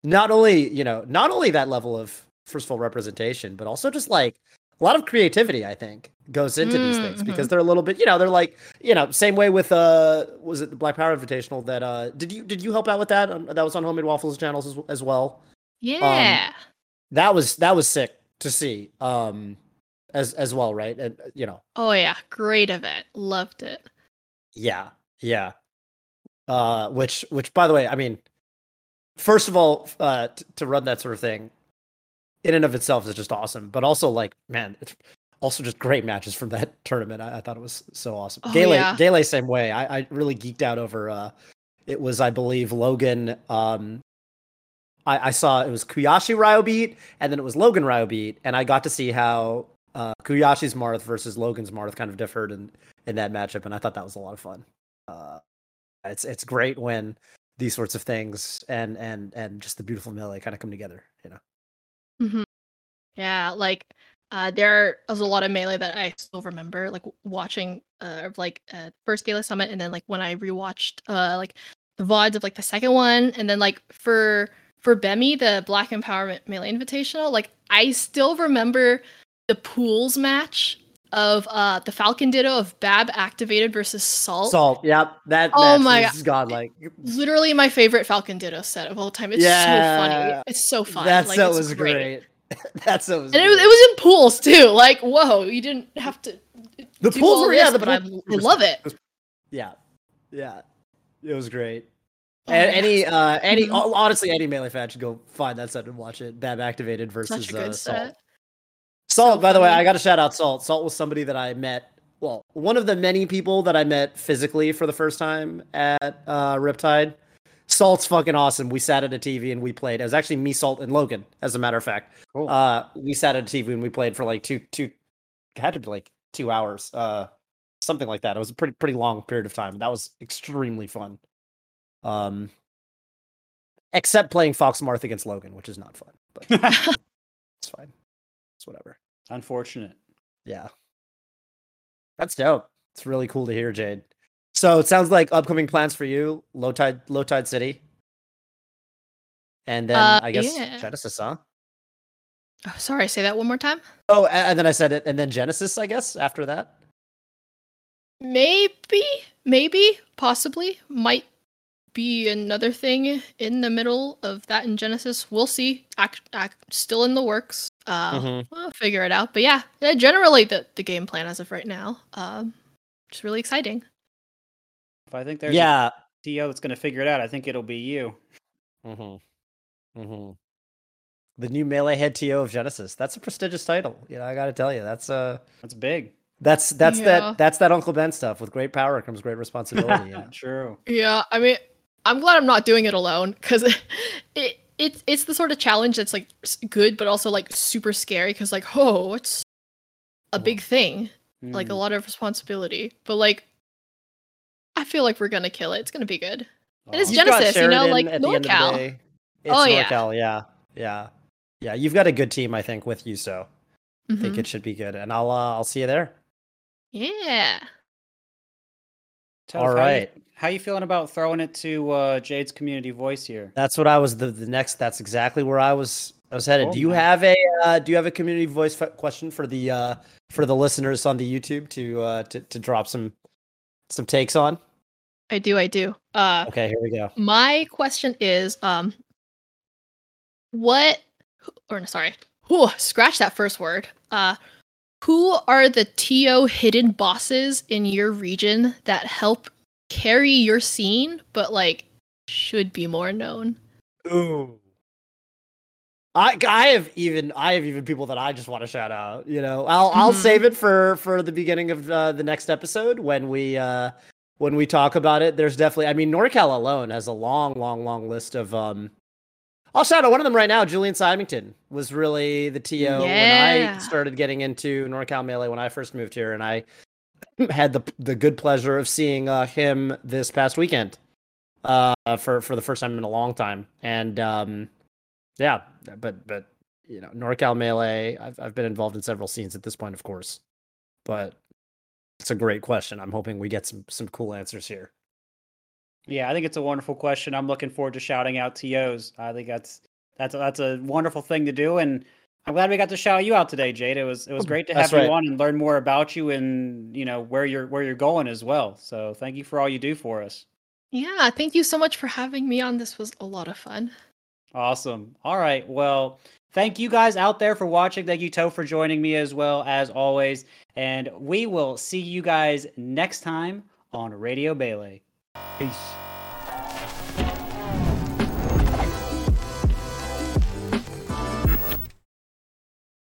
S1: not only you know not only that level of first of all representation but also just like a lot of creativity i think goes into these things because
S3: Mhm.
S1: they're a little bit you know they're like you know same way with uh was it the black power invitational that uh did you did you help out with that Um, that was on homemade waffles channels as, as well?
S3: Yeah.
S1: that was that was sick to see um as as well right? And uh, you know.
S3: Oh yeah. Great event. Loved it.
S1: Yeah, yeah. Uh, which, which, by the way, I mean, first of all, uh, t- to run that sort of thing, in and of itself is just awesome. But also, like, man, it's also just great matches from that tournament. I, I thought it was so awesome.
S3: Oh,
S1: Gale,
S3: yeah.
S1: Gale, same way. I, I really geeked out over. Uh, it was, I believe, Logan. Um, I, I saw it was Kuyashi Ryo beat, and then it was Logan Ryo beat, and I got to see how uh, Kuyashi's Marth versus Logan's Marth kind of differed in in that matchup, and I thought that was a lot of fun. Uh, it's it's great when these sorts of things and and and just the beautiful melee kind of come together. You know.
S3: Hmm Yeah, like uh, there was a lot of melee that I still remember, like watching uh, like uh, first Gala Summit, and then like when I rewatched uh like the vods of like the second one, and then like for for Bemi, the Black Empowerment Melee Invitational, like I still remember the pools match of uh the Falcon Ditto of Bab activated versus Salt.
S1: Salt. Yep. That
S3: Oh
S1: match
S3: my
S1: God. godlike.
S3: Literally my favorite Falcon Ditto set of all time. It's so funny. It's so fun.
S1: That
S3: like,
S1: set was great. that set was.
S3: And it was,
S1: great.
S3: it was in pools too. Like, whoa, you didn't have to.
S1: The
S3: do
S1: pools
S3: all
S1: were- yeah,
S3: this,
S1: the
S3: but I,
S1: pool-
S3: I love it.
S1: Yeah, yeah, it was great.
S3: Oh,
S1: and any, uh, any,
S3: Mhm.
S1: honestly, any melee fan should go find that set and watch it. Bab activated versus
S3: Such a good
S1: uh, Salt.
S3: set.
S1: Salt,
S3: So
S1: by the way. I got to shout out Salt. Salt was somebody that I met. Well, one of the many people that I met physically for the first time at uh, Riptide. Salt's fucking awesome. We sat at a TV and we played. It was actually me, Salt, and Logan, as a matter of fact.
S2: Cool.
S1: Uh, we sat at a TV and we played for like two, two, had to be like two hours, uh, something like that. It was a pretty, pretty long period of time. That was extremely fun. Um, except playing Fox Marth against Logan, which is not fun, but it's fine. It's whatever.
S2: Unfortunate.
S1: Yeah. That's dope. It's really cool to hear, Jade. So it sounds like upcoming plans for you, low tide low tide city. And then
S3: Uh,
S1: I guess
S3: yeah.
S1: Genesis, huh?
S3: Oh, sorry, say that one more time.
S1: Oh, and then I said it, and then Genesis, I guess, after that.
S3: Maybe, maybe, possibly, might be another thing in the middle of that in Genesis. We'll see. Act, act still in the works. Uh,
S1: Mhm.
S3: we'll figure it out. But yeah, yeah, generally the the game plan as of right now, um, just really exciting.
S2: If I think there's
S1: yeah.
S2: a TO that's going to figure it out, I think it'll be you.
S1: Mm-hmm. Mm-hmm. The new melee head TO of Genesis. That's a prestigious title. You know, I gotta tell you, that's uh
S2: That's big.
S1: that's that's
S3: Yeah.
S1: that that's that Uncle Ben stuff. With great power comes great responsibility. you know?
S2: True.
S3: Yeah, I mean, I'm glad I'm not doing it alone because it it's it's the sort of challenge that's like good, but also like super scary because like oh, it's a big thing, like a
S2: Mm.
S3: lot of responsibility. But like, I feel like we're gonna kill it. It's gonna be good. And it's
S1: You've
S3: Genesis, you know, like
S1: at the end of the
S3: NorCal.
S1: day. It's
S3: Oh, yeah.
S1: NorCal, yeah, yeah, yeah. You've got a good team, I think, with you. So I think
S3: Mhm.
S1: it should be good, and I'll uh, I'll see you there.
S3: Yeah.
S2: Toph,
S1: All
S2: how you-
S1: right.
S2: How you feeling about throwing it to uh, Jade's community voice here?
S1: That's what I was the, the next. That's exactly where I was. I was headed.
S2: Oh,
S1: do you
S2: nice.
S1: have a uh, Do you have a community voice f- question for the uh, for the listeners on the YouTube to uh, to to drop some some takes on?
S3: I do. I do. Uh,
S1: Okay, here we go.
S3: my question is, um, what, or no, sorry, whew, scratch that first word. Uh, who are the TO hidden bosses in your region that help carry your scene, but like should be more known?
S1: Ooh. I, I have even I have even people that I just want to shout out. You know, I'll I'll
S3: Mhm.
S1: save it for for the beginning of uh, the next episode when we uh when we talk about it. There's definitely I mean NorCal alone has a long long long list of um. I'll shout out one of them right now. Julian Symington was really the TO when I started getting into NorCal Melee when I first moved here, and I had the the good pleasure of seeing uh, him this past weekend uh for for the first time in a long time. And um yeah but but you know norcal melee i've, I've been involved in several scenes at this point of course. But it's a great question. I'm hoping we get some some cool answers here.
S2: Yeah, I think it's a wonderful question. I'm looking forward to shouting out TOs. I think that's that's that's a wonderful thing to do, and I'm glad we got to shout you out today, Jade. It was it was
S1: Oh,
S2: great to
S1: that's
S2: have you
S1: right.
S2: on and learn more about you and you know where you're where you're going as well. So thank you for all you do for us.
S3: Yeah, thank you so much for having me on. This was a lot of fun.
S2: Awesome. All right. Well, thank you guys out there for watching. Thank you, Toph, for joining me as well as always. And we will see you guys next time on Radio Bailey. Peace.